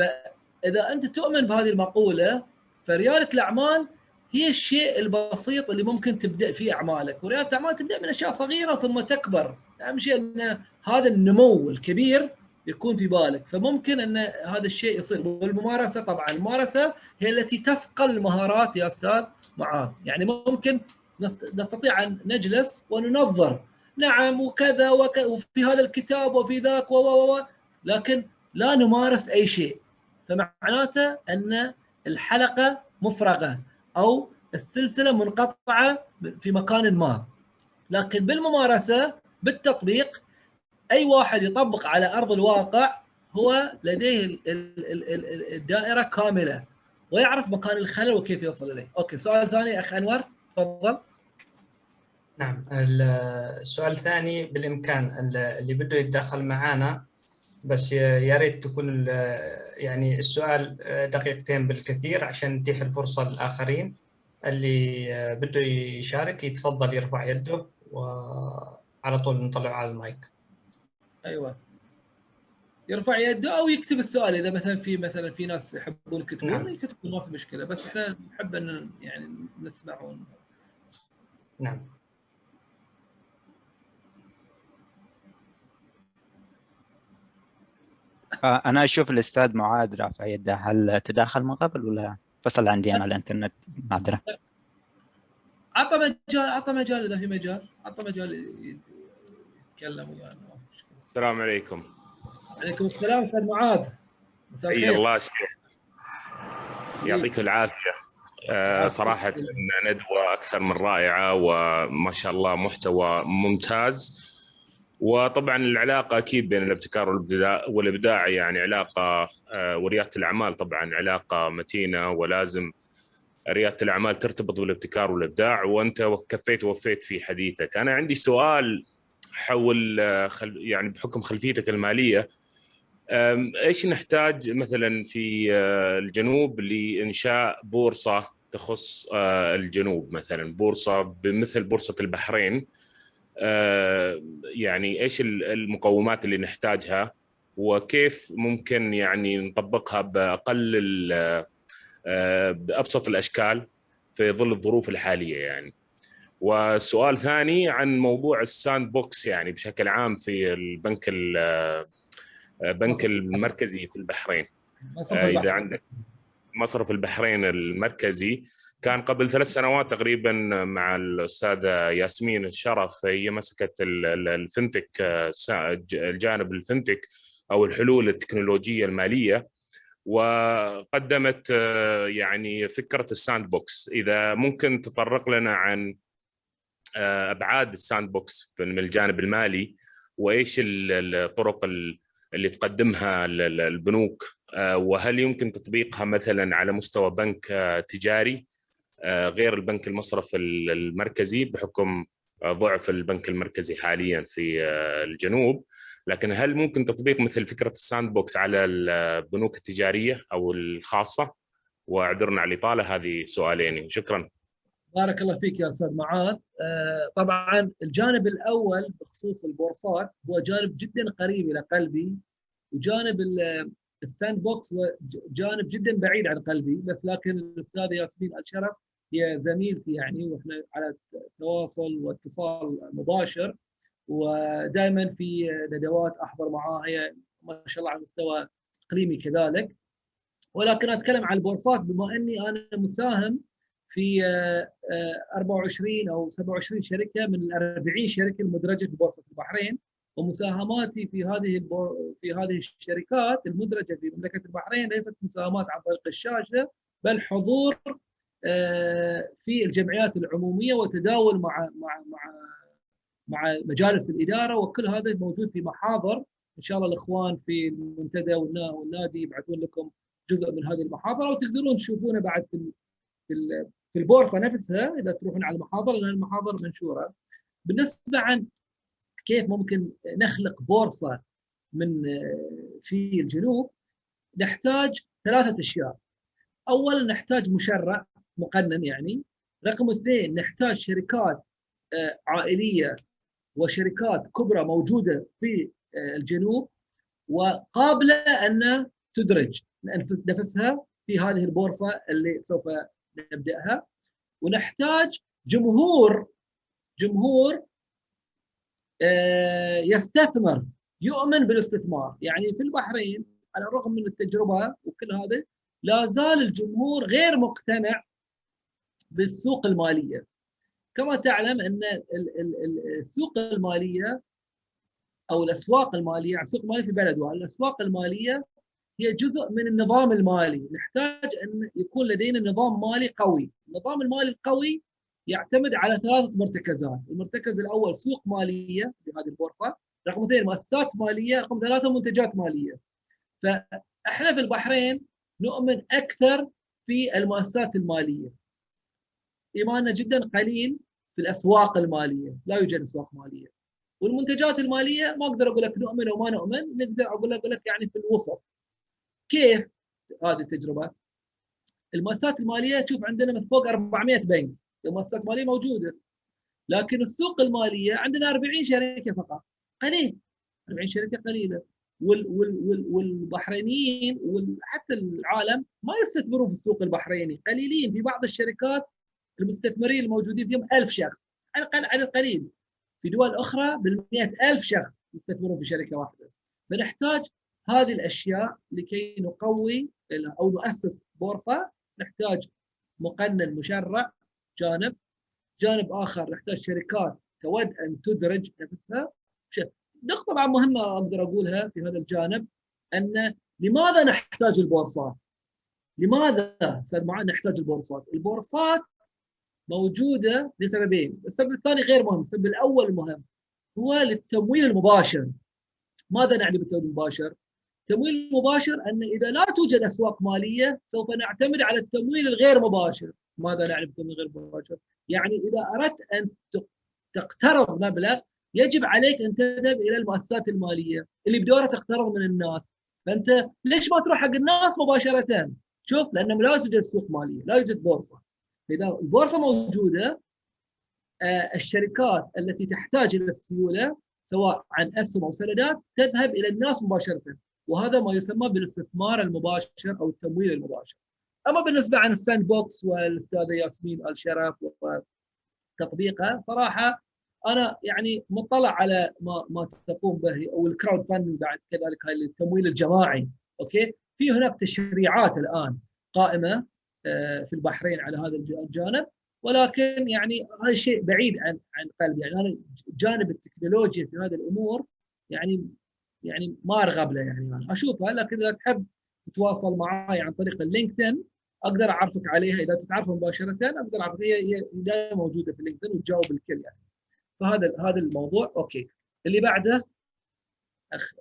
[SPEAKER 2] فإذا أنت تؤمن بهذه المقولة فريادة الأعمال هي الشيء البسيط اللي ممكن تبدأ فيه أعمالك. وريادة الأعمال تبدأ من أشياء صغيرة ثم تكبر. أهم شيء أن هذا النمو الكبير يكون في بالك. فممكن أن هذا الشيء يصير. والممارسة طبعا الممارسة هي التي تثقل المهارات يا أستاذ معاذ. يعني ممكن نست- نستطيع أن نجلس وننظر. نعم وكذا وك... وفي هذا الكتاب وفي ذاك و. لكن لا نمارس أي شيء. فمعناته أن الحلقة مفرغة أو السلسلة منقطعة في مكان ما لكن بالممارسة بالتطبيق أي واحد يطبق على أرض الواقع هو لديه ال- ال- ال- ال- الدائرة كاملة ويعرف مكان الخلل وكيف يوصل إليه. أوكي سؤال ثاني أخ أنور تفضل.
[SPEAKER 1] نعم ال- السؤال الثاني بالإمكان ال- اللي بده يتدخل معنا بس يا ريت تكون يعني السؤال دقيقتين بالكثير عشان نتيح الفرصة للآخرين اللي بده يشارك يتفضل يرفع يده وعلى طول نطلع على المايك.
[SPEAKER 2] أيوه. يرفع يده أو يكتب السؤال إذا مثلا في مثلا في ناس يحبون يكتبون
[SPEAKER 1] نعم.
[SPEAKER 2] يكتبون ما في مشكلة بس إحنا نحب ان يعني نسمع ون...
[SPEAKER 1] نعم
[SPEAKER 3] أنا أشوف الأستاذ معاذ رافع يده هل تداخل من قبل ولا فصل عندي أنا الإنترنت؟ معذره
[SPEAKER 2] عطى مجال عطى مجال إذا في مجال عطى مجال يتكلم ويانا ما.
[SPEAKER 4] السلام عليكم.
[SPEAKER 2] عليكم السلام أستاذ معاذ. مساء الخير.
[SPEAKER 4] الله شيخ. يعطيك العافية. آه، صراحة إن ندوة أكثر من رائعة وما شاء الله محتوى ممتاز. وطبعا العلاقة أكيد بين الابتكار والإبداع يعني علاقة آه، وريادة الأعمال طبعا علاقة متينة ولازم ريادة الأعمال ترتبط بالابتكار والإبداع. وأنت كفيت ووفيت في حديثك. أنا عندي سؤال حول آه، يعني بحكم خلفيتك المالية إيش نحتاج مثلا في آه، الجنوب لإنشاء بورصة تخص الجنوب مثلا؟ بورصة بمثل بورصة البحرين. يعني إيش ال- المقومات اللي نحتاجها وكيف ممكن يعني نطبقها بأقل آه، بأبسط الأشكال في ظل الظروف الحالية يعني. وسؤال ثاني عن موضوع ال sandbox يعني بشكل عام في البنك ال- بنك المركزي في البحرين. آه،. إذا عندك مصرف البحرين المركزي كان قبل ثلاث سنوات تقريبا مع الأستاذة ياسمين الشرف هي مسكت ال- ال- ال fintech آه، الجانب ال fintech أو الحلول التكنولوجية المالية وقدمت آه، يعني فكرة ال sandbox. إذا ممكن تطرق لنا عن آه، أبعاد ال sandbox من الجانب المالي وإيش الطرق اللي تقدمها البنوك وهل يمكن تطبيقها مثلا على مستوى بنك تجاري؟ غير البنك المصرف المركزي بحكم ضعف البنك المركزي حاليا في الجنوب لكن هل ممكن تطبيق مثل فكرة ال sandbox على البنوك التجارية أو الخاصة؟ وأعذرنا على الإطالة هذه سؤالين شكرا.
[SPEAKER 2] بارك الله فيك يا أستاذ معاذ آه، طبعا الجانب الأول بخصوص البورصات هو جانب جدا قريب إلى قلبي وجانب ال sandbox جانب جدا بعيد عن قلبي بس لكن الاستاذه ياسمين الشرف هي زميلتي يعني وإحنا على تواصل واتصال مباشر ودائما في ندوات أحضر معاها هي ما شاء الله على مستوى إقليمي كذلك. ولكن أتكلم عن البورصات بما أني أنا مساهم في 24 آه، أو 27 شركة من ال 40 شركة المدرجة في بورصة البحرين ومساهماتي في هذه في هذه الشركات المدرجة في مملكة البحرين ليست مساهمات عن طريق الشاشة بل حضور في الجمعيات العمومية وتداول مع مع مع مع مجالس الإدارة وكل هذا موجود في محاضر إن شاء الله الإخوان في المنتدى والنادي يبعثون لكم جزء من هذه المحاضرة وتقدرون تشوفونه بعد في في البورصة نفسها إذا تروحون على المحاضره لأن المحاضر منشورة. بالنسبة عن كيف ممكن نخلق بورصة من في الجنوب نحتاج ثلاثة أشياء. اولا نحتاج مشرع مقنن يعني. رقم اثنين نحتاج شركات آه، عائلية وشركات كبرى موجودة في آه، الجنوب وقابلة أن تدرج نفسها في هذه البورصة اللي سوف نبدأها. ونحتاج جمهور جمهور آه، يستثمر يؤمن بالاستثمار. يعني في البحرين على الرغم من التجربة وكل هذا لا زال الجمهور غير مقتنع بالسوق المالية. كما تعلم أن السوق المالية أو الأسواق المالية السوق الماليه في بلد الأسواق المالية هي جزء من النظام المالي. نحتاج أن يكون لدينا نظام مالي قوي. النظام المالي القوي يعتمد على ثلاثة مرتكزات. المرتكز الأول سوق مالية في هذه البورصه رقم اثنين مؤسسات مالية رقم ثلاثة منتجات مالية. فإحنا في البحرين نؤمن أكثر في المؤسسات المالية. إيماننا جدا قليل في الأسواق المالية، لا يوجد أسواق مالية. والمنتجات المالية ما أقدر أقول لك نؤمن أو ما نؤمن، نقدر أقول لك, لك يعني في الوسط. كيف هذه التجربة؟ المؤسسات المالية تشوف عندنا فوق 400 بنك، المؤسسات المالية موجودة. لكن السوق المالية عندنا 40 شركة فقط، قليل. 40 شركة قليلة. وال وال وال والبحرينيين وحتى العالم ما يستثمرون في السوق البحريني، قليلين في بعض الشركات المستثمرين الموجودين فيهم ألف شخص على الأقل على القليل. في دول أخرى بالمئة ألف شخص يستثمرون في شركة واحدة. فنحتاج هذه الأشياء لكي نقوي أو نؤسس بورصة. نحتاج مقنن مشرع جانب. جانب آخر نحتاج شركات تود أن تدرج نفسها. نقطة طبعا مهمة أقدر أقولها في هذا الجانب أن لماذا نحتاج البورصات؟ لماذا أستاذ معاذ نحتاج البورصات؟ البورصات موجودة لسببين، السبب الثاني غير مهم، السبب الأول المهم هو للتمويل المباشر. ماذا نعني بالتمويل المباشر؟ التمويل المباشر أن إذا لا توجد أسواق مالية سوف نعتمد على التمويل الغير مباشر. ماذا نعني بالتمويل الغير مباشر؟ يعني إذا أردت أن تقترض مبلغ يجب عليك أن تذهب إلى المؤسسات المالية اللي بدورها تقترض من الناس. فأنت ليش ما تروح حق الناس مباشرة؟ شوف لأنه لا توجد سوق مالية، لا يوجد بورصة. فاذا البورصة موجودة آه، الشركات التي تحتاج إلى السيولة سواء عن أسهم أو سندات تذهب إلى الناس مباشرة وهذا ما يسمى بالاستثمار المباشر أو التمويل المباشر. أما بالنسبة عن ال sandbox والأستاذة ياسمين الشرف وتطبيقها صراحة أنا يعني مطلع على ما ما تقوم به أو ال crowdfunding بعد كذلك هاي التمويل الجماعي okay في هناك تشريعات الآن قائمة في البحرين على هذا الجانب. ولكن يعني هذا الشيء بعيد عن عن قلبي يعني أنا جانب التكنولوجيا في هذه الأمور يعني يعني ما أرغب له يعني أنا أشوفها. لكن إذا تحب تتواصل معي عن طريق اللينكدين أقدر أعرفك عليها. إذا تتعرف مباشرة أقدر أعرفك. هي هي دائما موجودة في اللينكدين وتجاوب الكل يعني. فهذا هذا الموضوع. okay. اللي بعده أخ...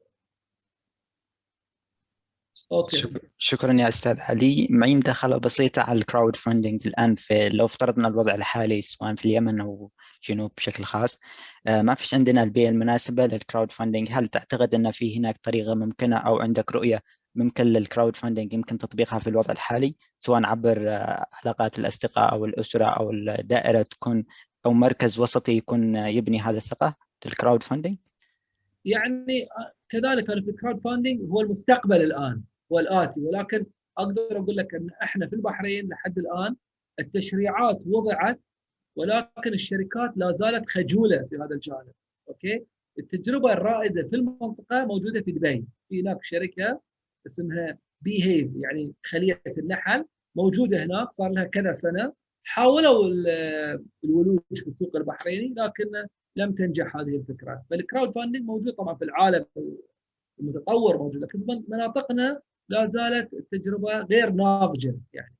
[SPEAKER 3] okay. شكرا, يا أستاذ علي. معي مداخلة بسيطة على ال crowdfunding الآن في لو افترضنا الوضع الحالي سواء في اليمن أو الجنوب بشكل خاص. آه، ما فيش عندنا البيئة المناسبة لل crowdfunding هل تعتقد أن في هناك طريقة ممكنة أو عندك رؤية ممكن لل crowdfunding يمكن تطبيقها في الوضع الحالي؟ سواء عبر آه، علاقات الأصدقاء أو الأسرة أو الدائرة تكون أو مركز وسطي يكون يبني هذه الثقة لل crowdfunding؟
[SPEAKER 2] يعني آه، كذلك أنا في ال crowdfunding هو المستقبل الآن. هو الاتي ولكن أقدر أقول لك أن إحنا في البحرين لحد الآن التشريعات وضعت ولكن الشركات لا زالت خجولة في هذا الجانب. okay؟ التجربة الرائدة في المنطقة موجودة في دبي. في هناك شركة اسمها Beehive يعني خلية النحل موجودة هناك صار لها كذا سنة. حاولوا الولوج في السوق البحريني لكن لم تنجح هذه الفكرة. فالكراود فاندنج موجود طبعا في العالم المتطور موجود لكن مناطقنا لا زالت التجربة غير ناضجة يعني.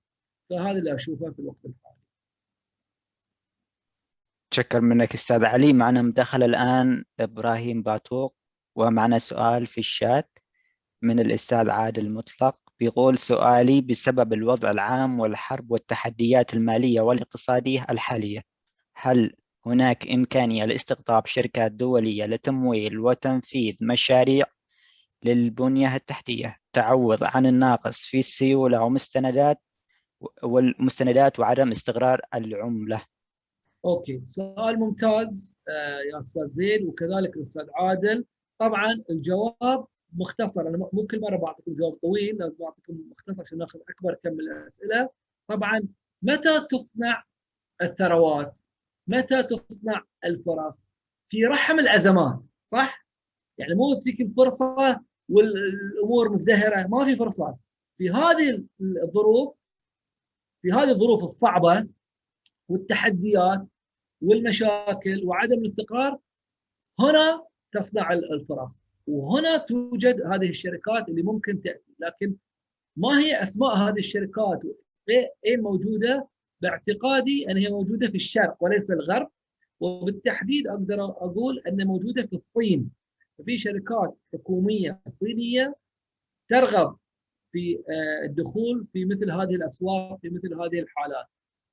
[SPEAKER 2] فهذا اللي أشوفه في الوقت الحالي.
[SPEAKER 3] شكر منك أستاذ علي. معنا مداخلة الآن إبراهيم باتوق ومعنا سؤال في الشات من الأستاذ عادل مطلق بيقول سؤالي بسبب الوضع العام والحرب والتحديات المالية والاقتصادية الحالية هل هناك إمكانية لاستقطاب شركات دولية لتمويل وتنفيذ مشاريع للبنية التحتية؟ تعوض عن الناقص في السيولة ومستندات والمستندات وعدم استقرار العملة.
[SPEAKER 2] أوكي. سؤال ممتاز آه، يا أستاذ زيد وكذلك الأستاذ عادل. طبعا الجواب مختصر. أنا مو كل مرة بعطيكم جواب طويل لازم أعطيكم مختصر عشان ناخذ أكبر كم من الأسئلة. طبعا متى تصنع الثروات؟ متى تصنع الفرص؟ في رحم الأزمات صح؟ يعني مو تجيك الفرصة والأمور مزدهرة ما في فرصات في هذه الظروف في هذه الظروف الصعبة والتحديات والمشاكل وعدم الاستقرار هنا تصنع الفرص. وهنا توجد هذه الشركات اللي ممكن تأتي. لكن ما هي أسماء هذه الشركات؟ اين موجودة؟ باعتقادي أن هي موجودة في الشرق وليس الغرب. وبالتحديد أقدر أقول ان موجودة في الصين. في شركات حكومية صينية ترغب في آه، الدخول في مثل هذه الأسواق في مثل هذه الحالات.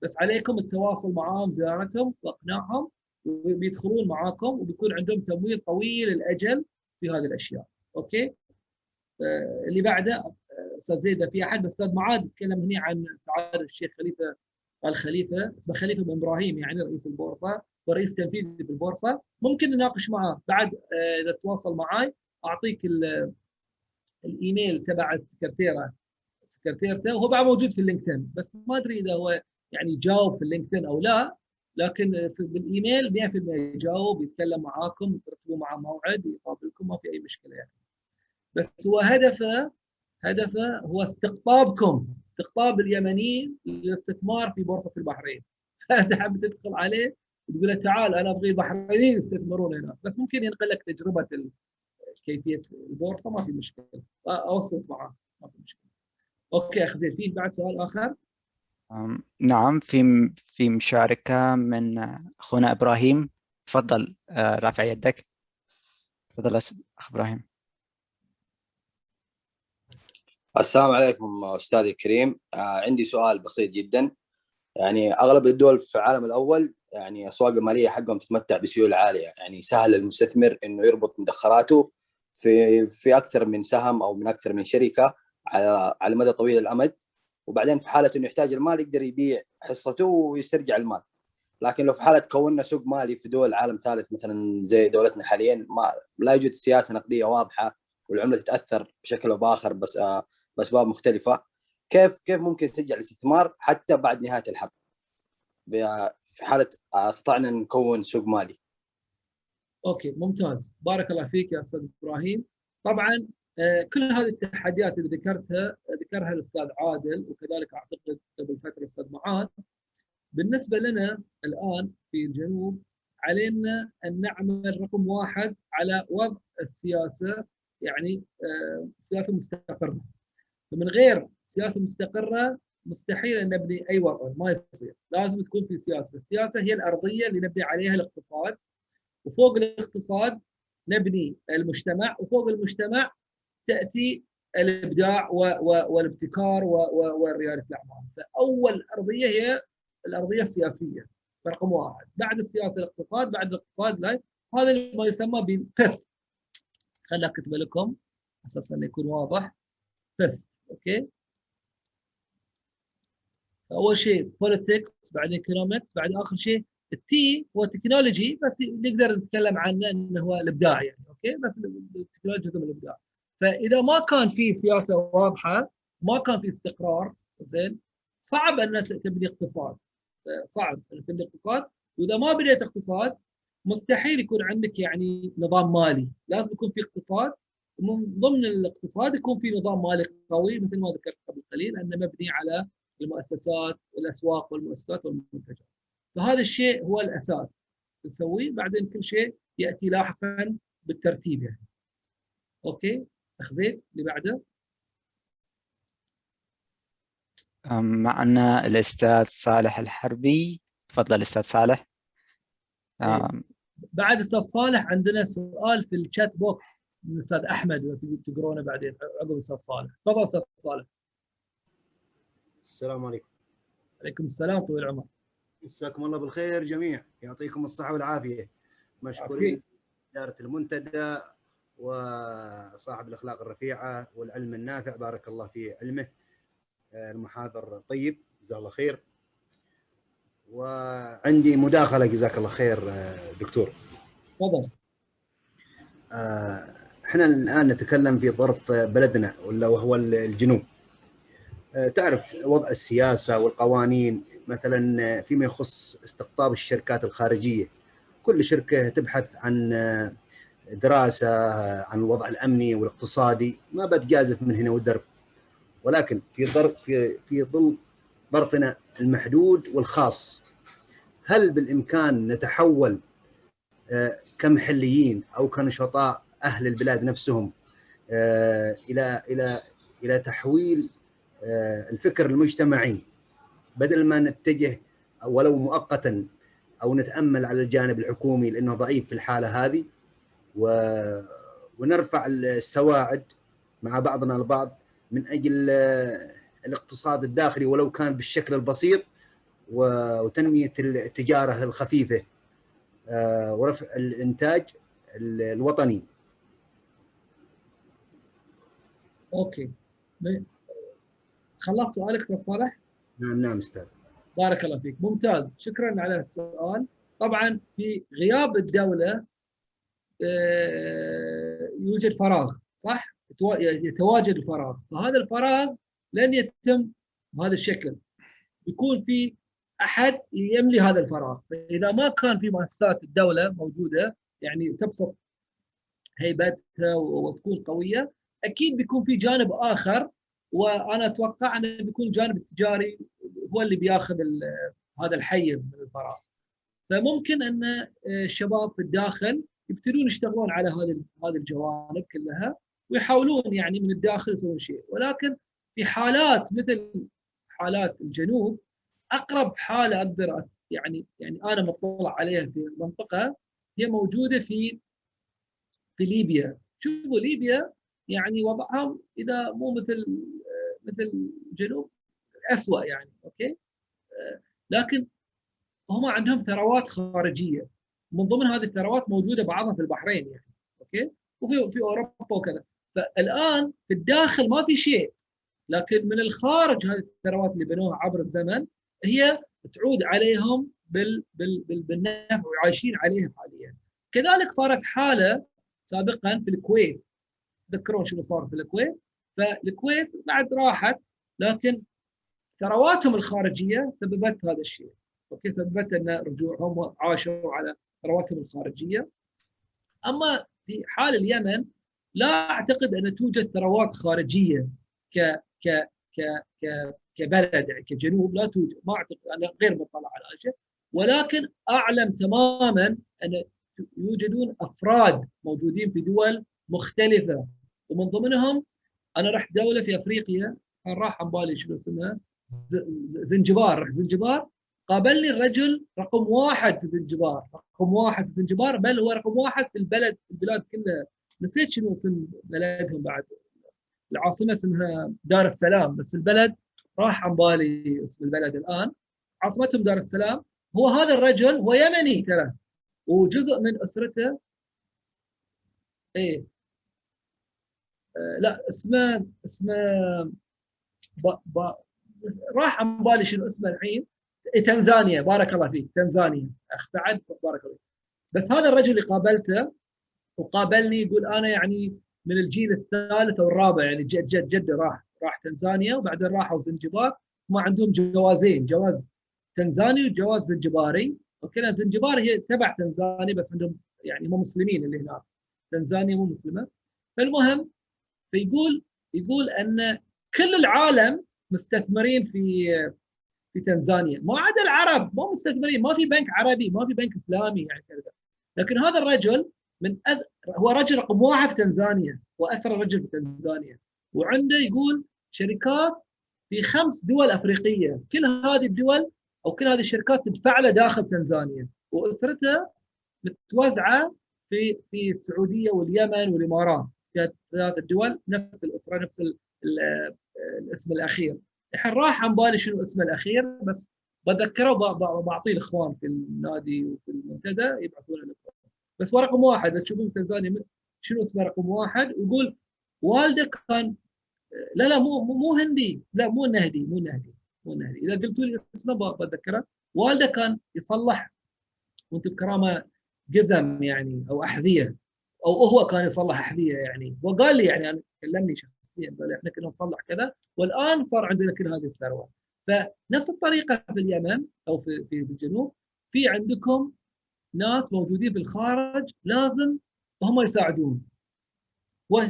[SPEAKER 2] بس عليكم التواصل معهم زيارتهم وأقناعهم وبيدخلون معاكم وبيكون عندهم تمويل طويل الأجل في هذه الأشياء. okay؟ آه اللي بعده آه، أستاذ زيد في أحد؟ أستاذ معاذ تكلم هنا عن سعادة الشيخ خليفة الخليفه اسمه خليفة بن إبراهيم يعني رئيس البورصة. ورئيس تنفيذي في البورصة. ممكن نناقش معاه بعد آه إذا تواصل معي أعطيك الإيميل تبع السكرتيرة سكرتيرته. وهو بعد موجود في ال LinkedIn بس ما أدري إذا هو يعني يجاوب في ال LinkedIn أو لا. لكن بالإيميل 100% يجاوب يتكلم معاكم ترتبوا معه موعد يقابلكم ما في أي مشكلة يعني. بس هو هدفه هدفه هو استقطابكم استقطاب اليمنيين للاستثمار في بورصة البحرين. [LAUGHS] فانت حاب تدخل عليه تقول له تعال أنا أبغي البحرينيين يستثمرون هنا. بس ممكن ينقل لك تجربة كيفية البورصة ما في مشكلة. أوصل معاه ما في مشكلة. أوكي اخ زين فيه بعد سؤال آخر؟
[SPEAKER 3] نعم في في مشاركة من أخونا إبراهيم. تفضل رافع يدك. تفضل أخ إبراهيم.
[SPEAKER 5] السلام عليكم أستاذي الكريم. عندي سؤال بسيط جدا. يعني أغلب الدول في العالم الأول يعني أسواق المالية حقهم تتمتع بسيولة عالية. يعني سهل للمستثمر إنه يربط مدخراته في في أكثر من سهم أو من أكثر من شركة على على مدى طويل الأمد. وبعدين في حالة إنه يحتاج المال يقدر يبيع حصته ويسترجع المال. لكن لو في حالة كوننا سوق مالي في دول عالم ثالث مثلا زي دولتنا حاليا ما لا يوجد سياسة نقدية واضحة والعملة تتأثر بشكل أو بآخر بس آه بأسباب مختلفة. كيف كيف ممكن نشجع الاستثمار حتى بعد نهاية الحرب؟ في حالة استطعنا نكون سوق مالي.
[SPEAKER 2] أوكي ممتاز. بارك الله فيك يا أستاذ إبراهيم. طبعا آه، كل هذه التحديات اللي ذكرتها ذكرها الأستاذ عادل وكذلك أعتقد قبل فتره الأستاذ معاذ. بالنسبة لنا الآن في الجنوب علينا أن نعمل رقم واحد على وضع السياسة يعني آه، سياسة مستقرة. فمن غير سياسة مستقرة مستحيل أن نبني أي وطن ما يصير. لازم تكون في سياسة. السياسة هي الأرضية اللي نبني عليها الاقتصاد وفوق الاقتصاد نبني المجتمع وفوق المجتمع تأتي الإبداع والابتكار ورياده الأعمال. فأول أرضية هي الأرضية السياسية رقم واحد. بعد السياسة الاقتصاد بعد الاقتصاد لا هذا ما يسمى ب PEST. خليني اكتب لكم أساس انه يكون واضح. PEST okay؟ أول شيء politics بعدين economics بعدين آخر شيء التي هو technology بس نقدر نتكلم عنه إنه هو الإبداع يعني okay؟ بس التكنولوجيا جزء الإبداع. فإذا ما كان في سياسة واضحة ما كان في استقرار زين؟ صعب أن تبني اقتصاد. صعب أن تبني اقتصاد. وإذا ما بنيت اقتصاد مستحيل يكون عندك يعني نظام مالي. لازم يكون في اقتصاد. ومن ضمن الاقتصاد يكون في نظام مالي قوي مثل ما ذكرت قبل قليل أنه مبني على المؤسسات الأسواق والمؤسسات والمنتجات. فهذا الشيء هو الأساس نسويه. بعدين كل شيء يأتي لاحقا بالترتيب يعني. okay؟ اخذت اللي بعده.
[SPEAKER 3] معنا الأستاذ صالح الحربي تفضل أستاذ صالح.
[SPEAKER 2] إيه. بعد أستاذ صالح عندنا سؤال في ال chat box من الاستاذ أحمد اذا تقرونه بعدين عقب الاستاذ صالح. تفضل أستاذ صالح.
[SPEAKER 6] السلام عليكم.
[SPEAKER 2] عليكم السلام طويل العمر.
[SPEAKER 6] مساكم الله بالخير جميع يعطيكم الصحة والعافية. مشكورين اداره المنتدى وصاحب الأخلاق الرفيعة والعلم النافع. بارك الله في علمه. المحاضر طيب جزاه الله خير. وعندي مداخلة جزاك الله خير دكتور.
[SPEAKER 2] تفضل.
[SPEAKER 6] آه، إحنا الآن نتكلم في ظرف بلدنا ولا وهو الجنوب. آه، تعرف وضع السياسة والقوانين مثلا فيما يخص استقطاب الشركات الخارجية. كل شركة تبحث عن دراسة عن الوضع الأمني والاقتصادي. ما بتجازف من هنا ودرب. ولكن في ظرف في في ظل ظرفنا المحدود والخاص هل بالإمكان نتحول آه، كمحليين أو كنشطاء أهل البلاد نفسهم آه، إلى إلى إلى تحويل آه، الفكر المجتمعي بدل ما نتجه ولو مؤقتا أو نتأمل على الجانب الحكومي لأنه ضعيف في الحالة هذه و... ونرفع السواعد مع بعضنا البعض من أجل الاقتصاد الداخلي ولو كان بالشكل البسيط وتنمية التجارة الخفيفة آه، ورفع الإنتاج الوطني.
[SPEAKER 2] أوكي خلصت سؤالك أستاذ صالح؟
[SPEAKER 6] نعم نعم أستاذ.
[SPEAKER 2] بارك الله فيك ممتاز شكرا على السؤال طبعا في غياب الدولة آه، يوجد فراغ صح؟ يتواجد الفراغ فهذا الفراغ لن يتم بهذا الشكل يكون في أحد يملي هذا الفراغ فإذا ما كان في مؤسسات الدولة موجودة يعني تبسط هيبتها وتكون قوية أكيد بيكون في جانب آخر وأنا أتوقع أنه بيكون الجانب التجاري هو اللي بياخذ هذا الحيز من الفراغ. فممكن أن الشباب في الداخل يبتدون يشتغلون على هذه هذه الجوانب كلها ويحاولون يعني من الداخل يسوون شيء. ولكن في حالات مثل حالات الجنوب أقرب حالة أقدر يعني يعني أنا مطلع عليها في المنطقة هي موجودة في في ليبيا. شوفوا ليبيا يعني وضعهم إذا مو مثل مثل الجنوب اسوء يعني okay؟ لكن هم عندهم ثروات خارجية. من ضمن هذه الثروات موجودة بعضها في البحرين يعني okay؟ وفي في أوروبا وكذا. فالآن في الداخل ما في شيء. لكن من الخارج هذه الثروات اللي بنوها عبر الزمن هي تعود عليهم بال بال بال بالنفع وعايشين عليها حاليا. كذلك صارت حالة سابقا في الكويت. تذكرون شنو صار في الكويت. فالكويت بعد راحت لكن ثرواتهم الخارجية سببت هذا الشيء. أوكي؟ سببت أن رجوعهم عاشوا على ثرواتهم الخارجية. أما في حال اليمن لا أعتقد أن توجد ثروات خارجية ك ك ك ك كبلد يعني كجنوب لا توجد. ما أعتقد أنا غير مطلع على شيء ولكن أعلم تماما أن يوجدون أفراد موجودين في دول مختلفة. ومن ضمنهم أنا رحت دولة في أفريقيا كان راح عن بالي شنو اسمها زنجبار رحت زنجبار. قابلني الرجل رقم واحد في زنجبار رقم واحد في زنجبار بل هو رقم واحد في البلد في البلاد كلها. نسيت شنو اسم بلدهم بعد. العاصمة اسمها دار السلام بس البلد راح عن بالي اسم البلد الآن. عاصمتهم دار السلام. هو هذا الرجل هو يمني ترى. وجزء من أسرته إيه؟ لا اسمه اسمه با با راح عن بالي شنو اسمه الحين؟ تنزانيا بارك الله فيك تنزانيا. أخ سعد بارك الله فيك. بس هذا الرجل اللي قابلته وقابلني يقول أنا يعني من الجيل الثالث أو الرابع يعني جد جد جده راح راح تنزانيا وبعدين راحوا زنجبار. ما عندهم جوازين جواز تنزاني وجواز زنجباري. أوكي زنجبار هي تبع تنزانيا بس عندهم يعني مو مسلمين اللي هناك. تنزانيا مو مسلمة. فالمهم فيقول يقول أن كل العالم مستثمرين في في تنزانيا. ما عدا العرب مو مستثمرين ما في بنك عربي ما في بنك إسلامي يعني كذا. لكن هذا الرجل من أذ... هو رجل رقم واحد في تنزانيا وأثر رجل في تنزانيا. وعنده يقول شركات في خمس دول أفريقية. كل هذه الدول أو كل هذه الشركات تدفع له داخل تنزانيا. وأسرته متوزعة في في السعودية واليمن والإمارات. في ثلاث الدول نفس الأسرة نفس ال ال الاسم الأخير. الحين راح عن بالي شنو اسمه الأخير بس بذكره وبعطيه الإخوان في النادي وفي المنتدى يبعثون بس هو رقم واحد تشوفون تنزانيا شنو اسمه رقم واحد ويقول والده كان لا لا مو مو هندي لا مو نهدي مو نهدي مو نهدي. إذا قلتوا لي اسمه بتذكره. والده كان يصلح وانت بكرامة جزم يعني أو أحذية. أو هو كان يصلح احذيه يعني. وقال لي يعني أنا كلمني شخصيا قال إحنا كنا نصلح كذا والآن صار عندنا كل هذه الثروه فنفس الطريقة في اليمن أو في في الجنوب في عندكم ناس موجودين في الخارج لازم هم يساعدون. و...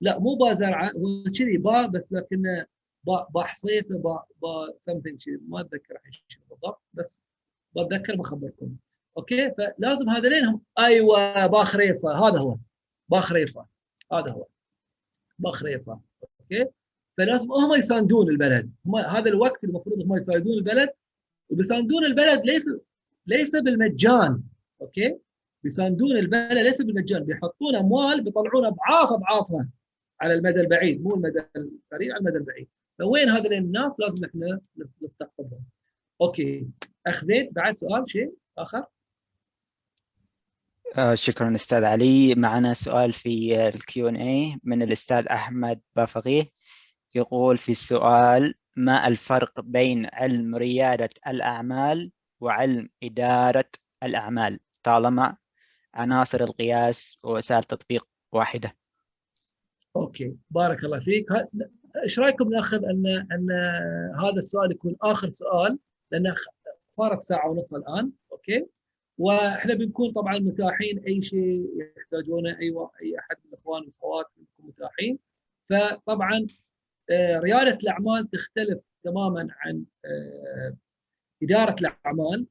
[SPEAKER 2] لا مو با زرعة هو كذي با بس لكنه با با حصيفه با با something ما أتذكر الحين بالضبط بس بتذكر بخبركم. okay؟ فلازم هذولين هم أيوه باخريصه هذا هو. باخريصه هذا هو. باخريصه okay؟ فلازم هم يساندون البلد. هم هذا الوقت المفروض هم يساندون البلد. وبيساندون البلد ليس ليس بالمجان. okay؟ بيساندون البلد ليس بالمجان. بيحطون أموال بيطلعون أضعاف أضعافها على المدى البعيد. مو المدى القريب على المدى البعيد. فوين هذول الناس؟ لازم إحنا نستقطبهم. okay. أخ زيد بعد سؤال شيء
[SPEAKER 3] آخر؟ شكرا أستاذ علي. معنا سؤال في ال Q and A من الأستاذ أحمد بافقيه يقول في السؤال ما الفرق بين علم ريادة الأعمال وعلم إدارة الأعمال؟ طالما عناصر القياس ووسائل تطبيق واحدة.
[SPEAKER 2] okay بارك الله فيك. إيش رأيكم نأخذ أن أن هذا السؤال يكون آخر سؤال؟ لأن صارت ساعة ونص الآن. okay؟ وإحنا بنكون طبعا متاحين أي شيء يحتاجونه أي. أي أحد من الإخوان والأخوات بنكون متاحين. فطبعا ريادة الأعمال تختلف تماما عن إدارة الأعمال.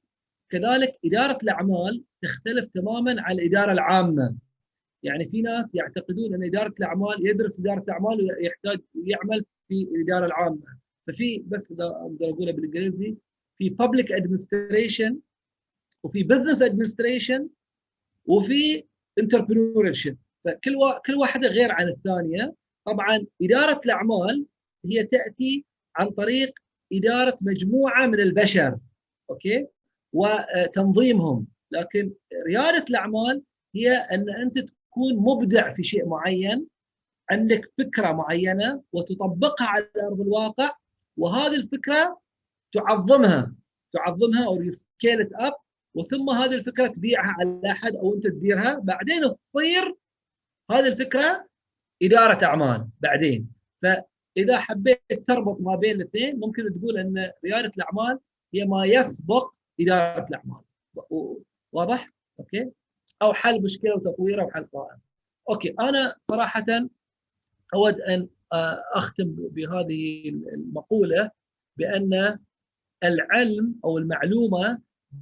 [SPEAKER 2] كذلك إدارة الأعمال تختلف تماما عن الإدارة العامة. يعني في ناس يعتقدون أن إدارة الأعمال يدرس إدارة الأعمال ويحتاج يعمل في الإدارة العامة. ففي بس أقدر اقولها بالإنجليزي في public administration وفي business administration وفي entrepreneurship. فكل وا... كل واحدة غير عن الثانية. طبعا إدارة الأعمال هي تأتي عن طريق إدارة مجموعة من البشر أوكي؟ وتنظيمهم. لكن ريادة الأعمال هي أن أنت تكون مبدع في شيء معين عندك فكرة معينة وتطبقها على أرض الواقع وهذه الفكرة تعظمها تعظمها أو scale up وثم هذه الفكرة تبيعها على أحد أو أنت تديرها بعدين تصير هذه الفكرة إدارة أعمال بعدين فإذا حبيت تربط ما بين الاثنين ممكن تقول أن ريادة الأعمال هي ما يسبق إدارة الأعمال واضح؟ okay؟ أو حل مشكلة وتطويرها وحل قائم. okay أنا صراحة أود أن أختم بهذه المقولة بأن العلم أو المعلومة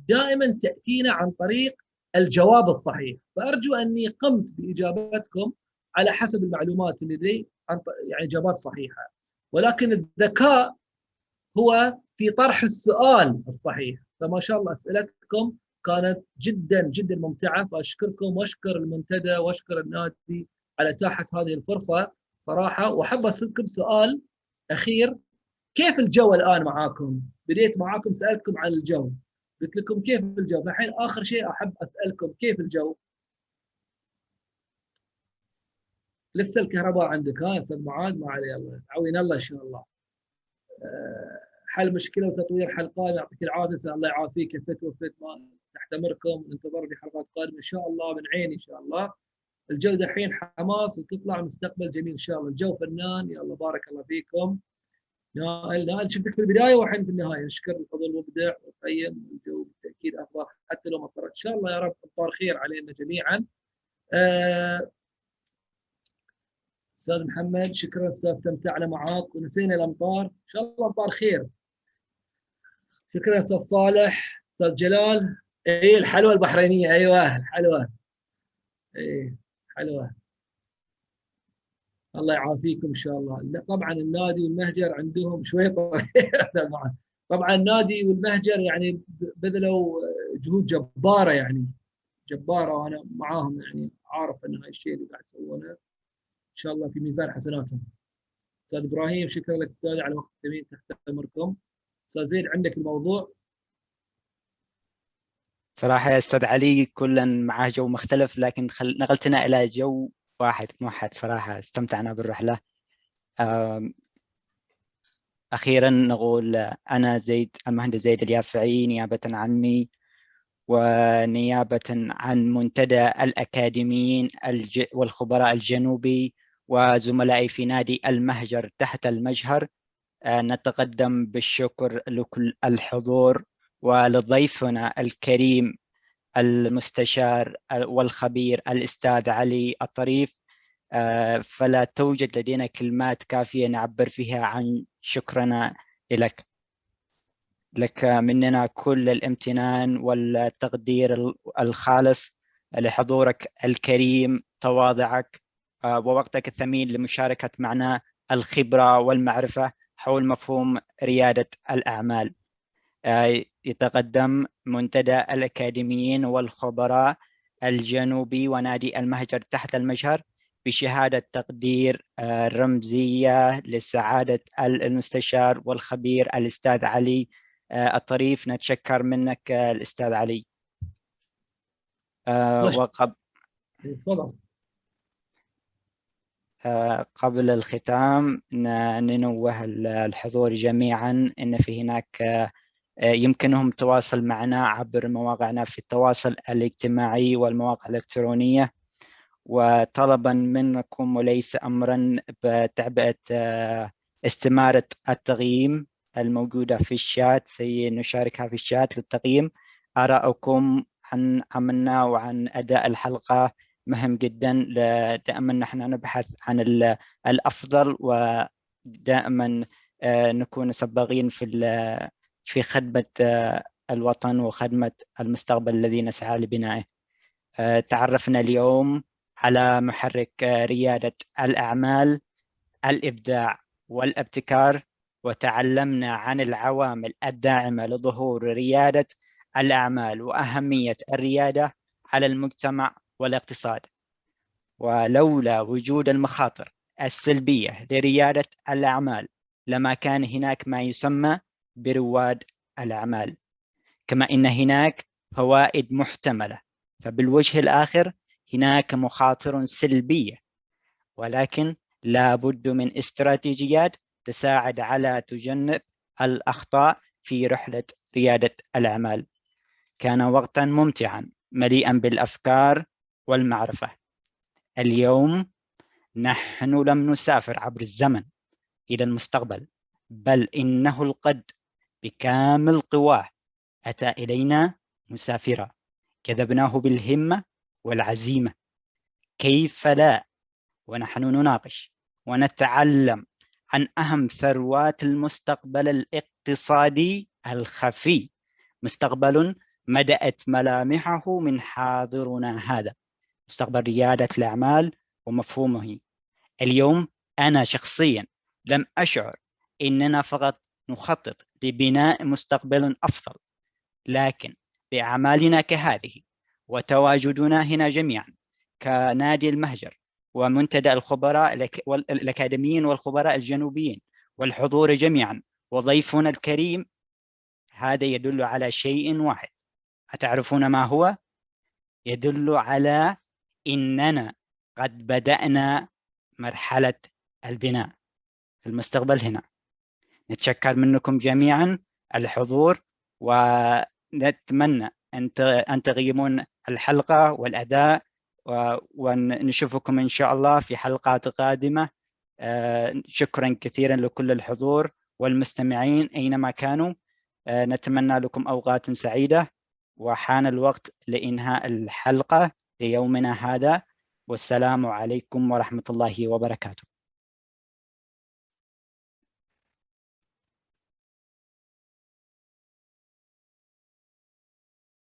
[SPEAKER 2] دائما تأتينا عن طريق الجواب الصحيح، فأرجو أني قمت بإجابتكم على حسب المعلومات اللي لدي يعني إجابات صحيحة. ولكن الذكاء هو في طرح السؤال الصحيح. فما شاء الله أسئلتكم كانت جدا جدا ممتعة. فأشكركم وأشكر المنتدى وأشكر النادي على إتاحة هذه الفرصة صراحة. وأحب أسألكم سؤال أخير. كيف الجو الآن معاكم؟ بديت معاكم سألتكم عن الجو. قلت لكم كيف الجو الحين آخر شيء أحب أسألكم كيف الجو؟ لسه الكهرباء عندك ها أستاذ معاذ؟ ما علي الله. تعوين الله إن شاء الله. أه حل مشكلة وتطوير حلقات. يعطيك العافية. الله يعافيك. فت وفت ما تحت امركم ننتظر بحلقات قادمة إن شاء الله من عيني إن شاء الله. الجو دحين حماس وتطلع مستقبل جميل إن شاء الله. الجو فنان. يلا بارك الله فيكم. نائل نائل شفتك في البداية والحين في النهاية. نشكر الحضور المبدع والقيم الجو بالتاكيد أفضل حتى لو مطرت إن شاء الله يا رب امطار خير علينا جميعا. أه أستاذ محمد شكرا أستاذ استمتعنا معاك ونسينا الأمطار. إن شاء الله امطار خير. شكرا أستاذ صالح أستاذ جلال. اي الحلوى البحرينية. أيوه الحلوى اي حلوة الله يعافيكم إن شاء الله. طبعا النادي والمهجر عندهم شوية [LAUGHS] طبعا النادي والمهجر يعني بذلوا جهود جبارة يعني. جبارة وأنا معاهم يعني عارف إن هاي الشيء اللي قاعد يسوونه. إن شاء الله في ميزان حسناتهم. أستاذ إبراهيم شكرا لك أستاذ على وقت الثمين تحت امركم أستاذ زيد عندك الموضوع؟
[SPEAKER 3] صراحة يا أستاذ علي كلا معاه جو مختلف لكن خل... نقلتنا إلى جو واحد موحد صراحة استمتعنا بالرحلة أخيرا نقول أنا زيد المهندس زيد اليافعي نيابة عني ونيابة عن منتدى الأكاديميين الج... والخبراء الجنوبي وزملائي في نادي المهجر تحت المجهر. نتقدم بالشكر لكل الحضور ولضيفنا الكريم المستشار والخبير الأستاذ علي الطريف. فلا توجد لدينا كلمات كافية نعبر فيها عن شكرنا لك. لك مننا كل الامتنان والتقدير الخالص لحضورك الكريم تواضعك ووقتك الثمين لمشاركة معنا الخبرة والمعرفة حول مفهوم ريادة الأعمال. يتقدم منتدى الأكاديميين والخبراء الجنوبي ونادي المهجر تحت المجهر بشهادة تقدير رمزية لسعادة المستشار والخبير الأستاذ علي الطريف. نتشكر منك الأستاذ علي. وقبل قبل الختام ننوه الحضور جميعا. إن في هناك يمكنهم التواصل معنا عبر مواقعنا في التواصل الاجتماعي والمواقع الإلكترونية. وطلبا منكم وليس أمرا بتعبئة استمارة التقييم الموجودة في الشات. سنشاركها في الشات للتقييم. آراءكم عن عملنا وعن أداء الحلقة مهم جدا. دائما نحن نبحث عن الأفضل ودائما نكون سباقين في في خدمة الوطن وخدمة المستقبل الذي نسعى لبنائه. تعرفنا اليوم على محرك ريادة الأعمال الإبداع والابتكار وتعلمنا عن العوامل الداعمة لظهور ريادة الأعمال وأهمية الريادة على المجتمع والاقتصاد. ولولا وجود المخاطر السلبية لريادة الأعمال لما كان هناك ما يسمى برواد الأعمال. كما إن هناك فوائد محتملة فبالوجه الآخر هناك مخاطر سلبية ولكن لا بد من استراتيجيات تساعد على تجنب الأخطاء في رحلة ريادة الأعمال. كان وقتا ممتعا مليئا بالأفكار والمعرفة. اليوم نحن لم نسافر عبر الزمن إلى المستقبل بل إنه القد بكامل قواه. أتى إلينا مسافرا. كذبناه بالهمة والعزيمة. كيف لا؟ ونحن نناقش ونتعلم عن أهم ثروات المستقبل الاقتصادي الخفي. مستقبل مدأت ملامحه من حاضرنا هذا. مستقبل ريادة الأعمال ومفهومه. اليوم أنا شخصيا لم أشعر إننا فقط نخطط لبناء مستقبل أفضل لكن بأعمالنا كهذه وتواجدنا هنا جميعا كنادي المهجر ومنتدى الخبراء الأكاديميين والخبراء الجنوبيين والحضور جميعا وضيفنا الكريم هذا يدل على شيء واحد أتعرفون ما هو؟ يدل على إننا قد بدأنا مرحلة البناء المستقبل هنا نتشكر منكم جميعا الحضور ونتمنى أن تغيمون الحلقة والأداء ونشوفكم إن شاء الله في حلقات قادمة. آه، شكرا كثيرا لكل الحضور والمستمعين أينما كانوا. آه، نتمنى لكم أوقات سعيدة وحان الوقت لإنهاء الحلقة ليومنا هذا. والسلام عليكم ورحمة الله وبركاته.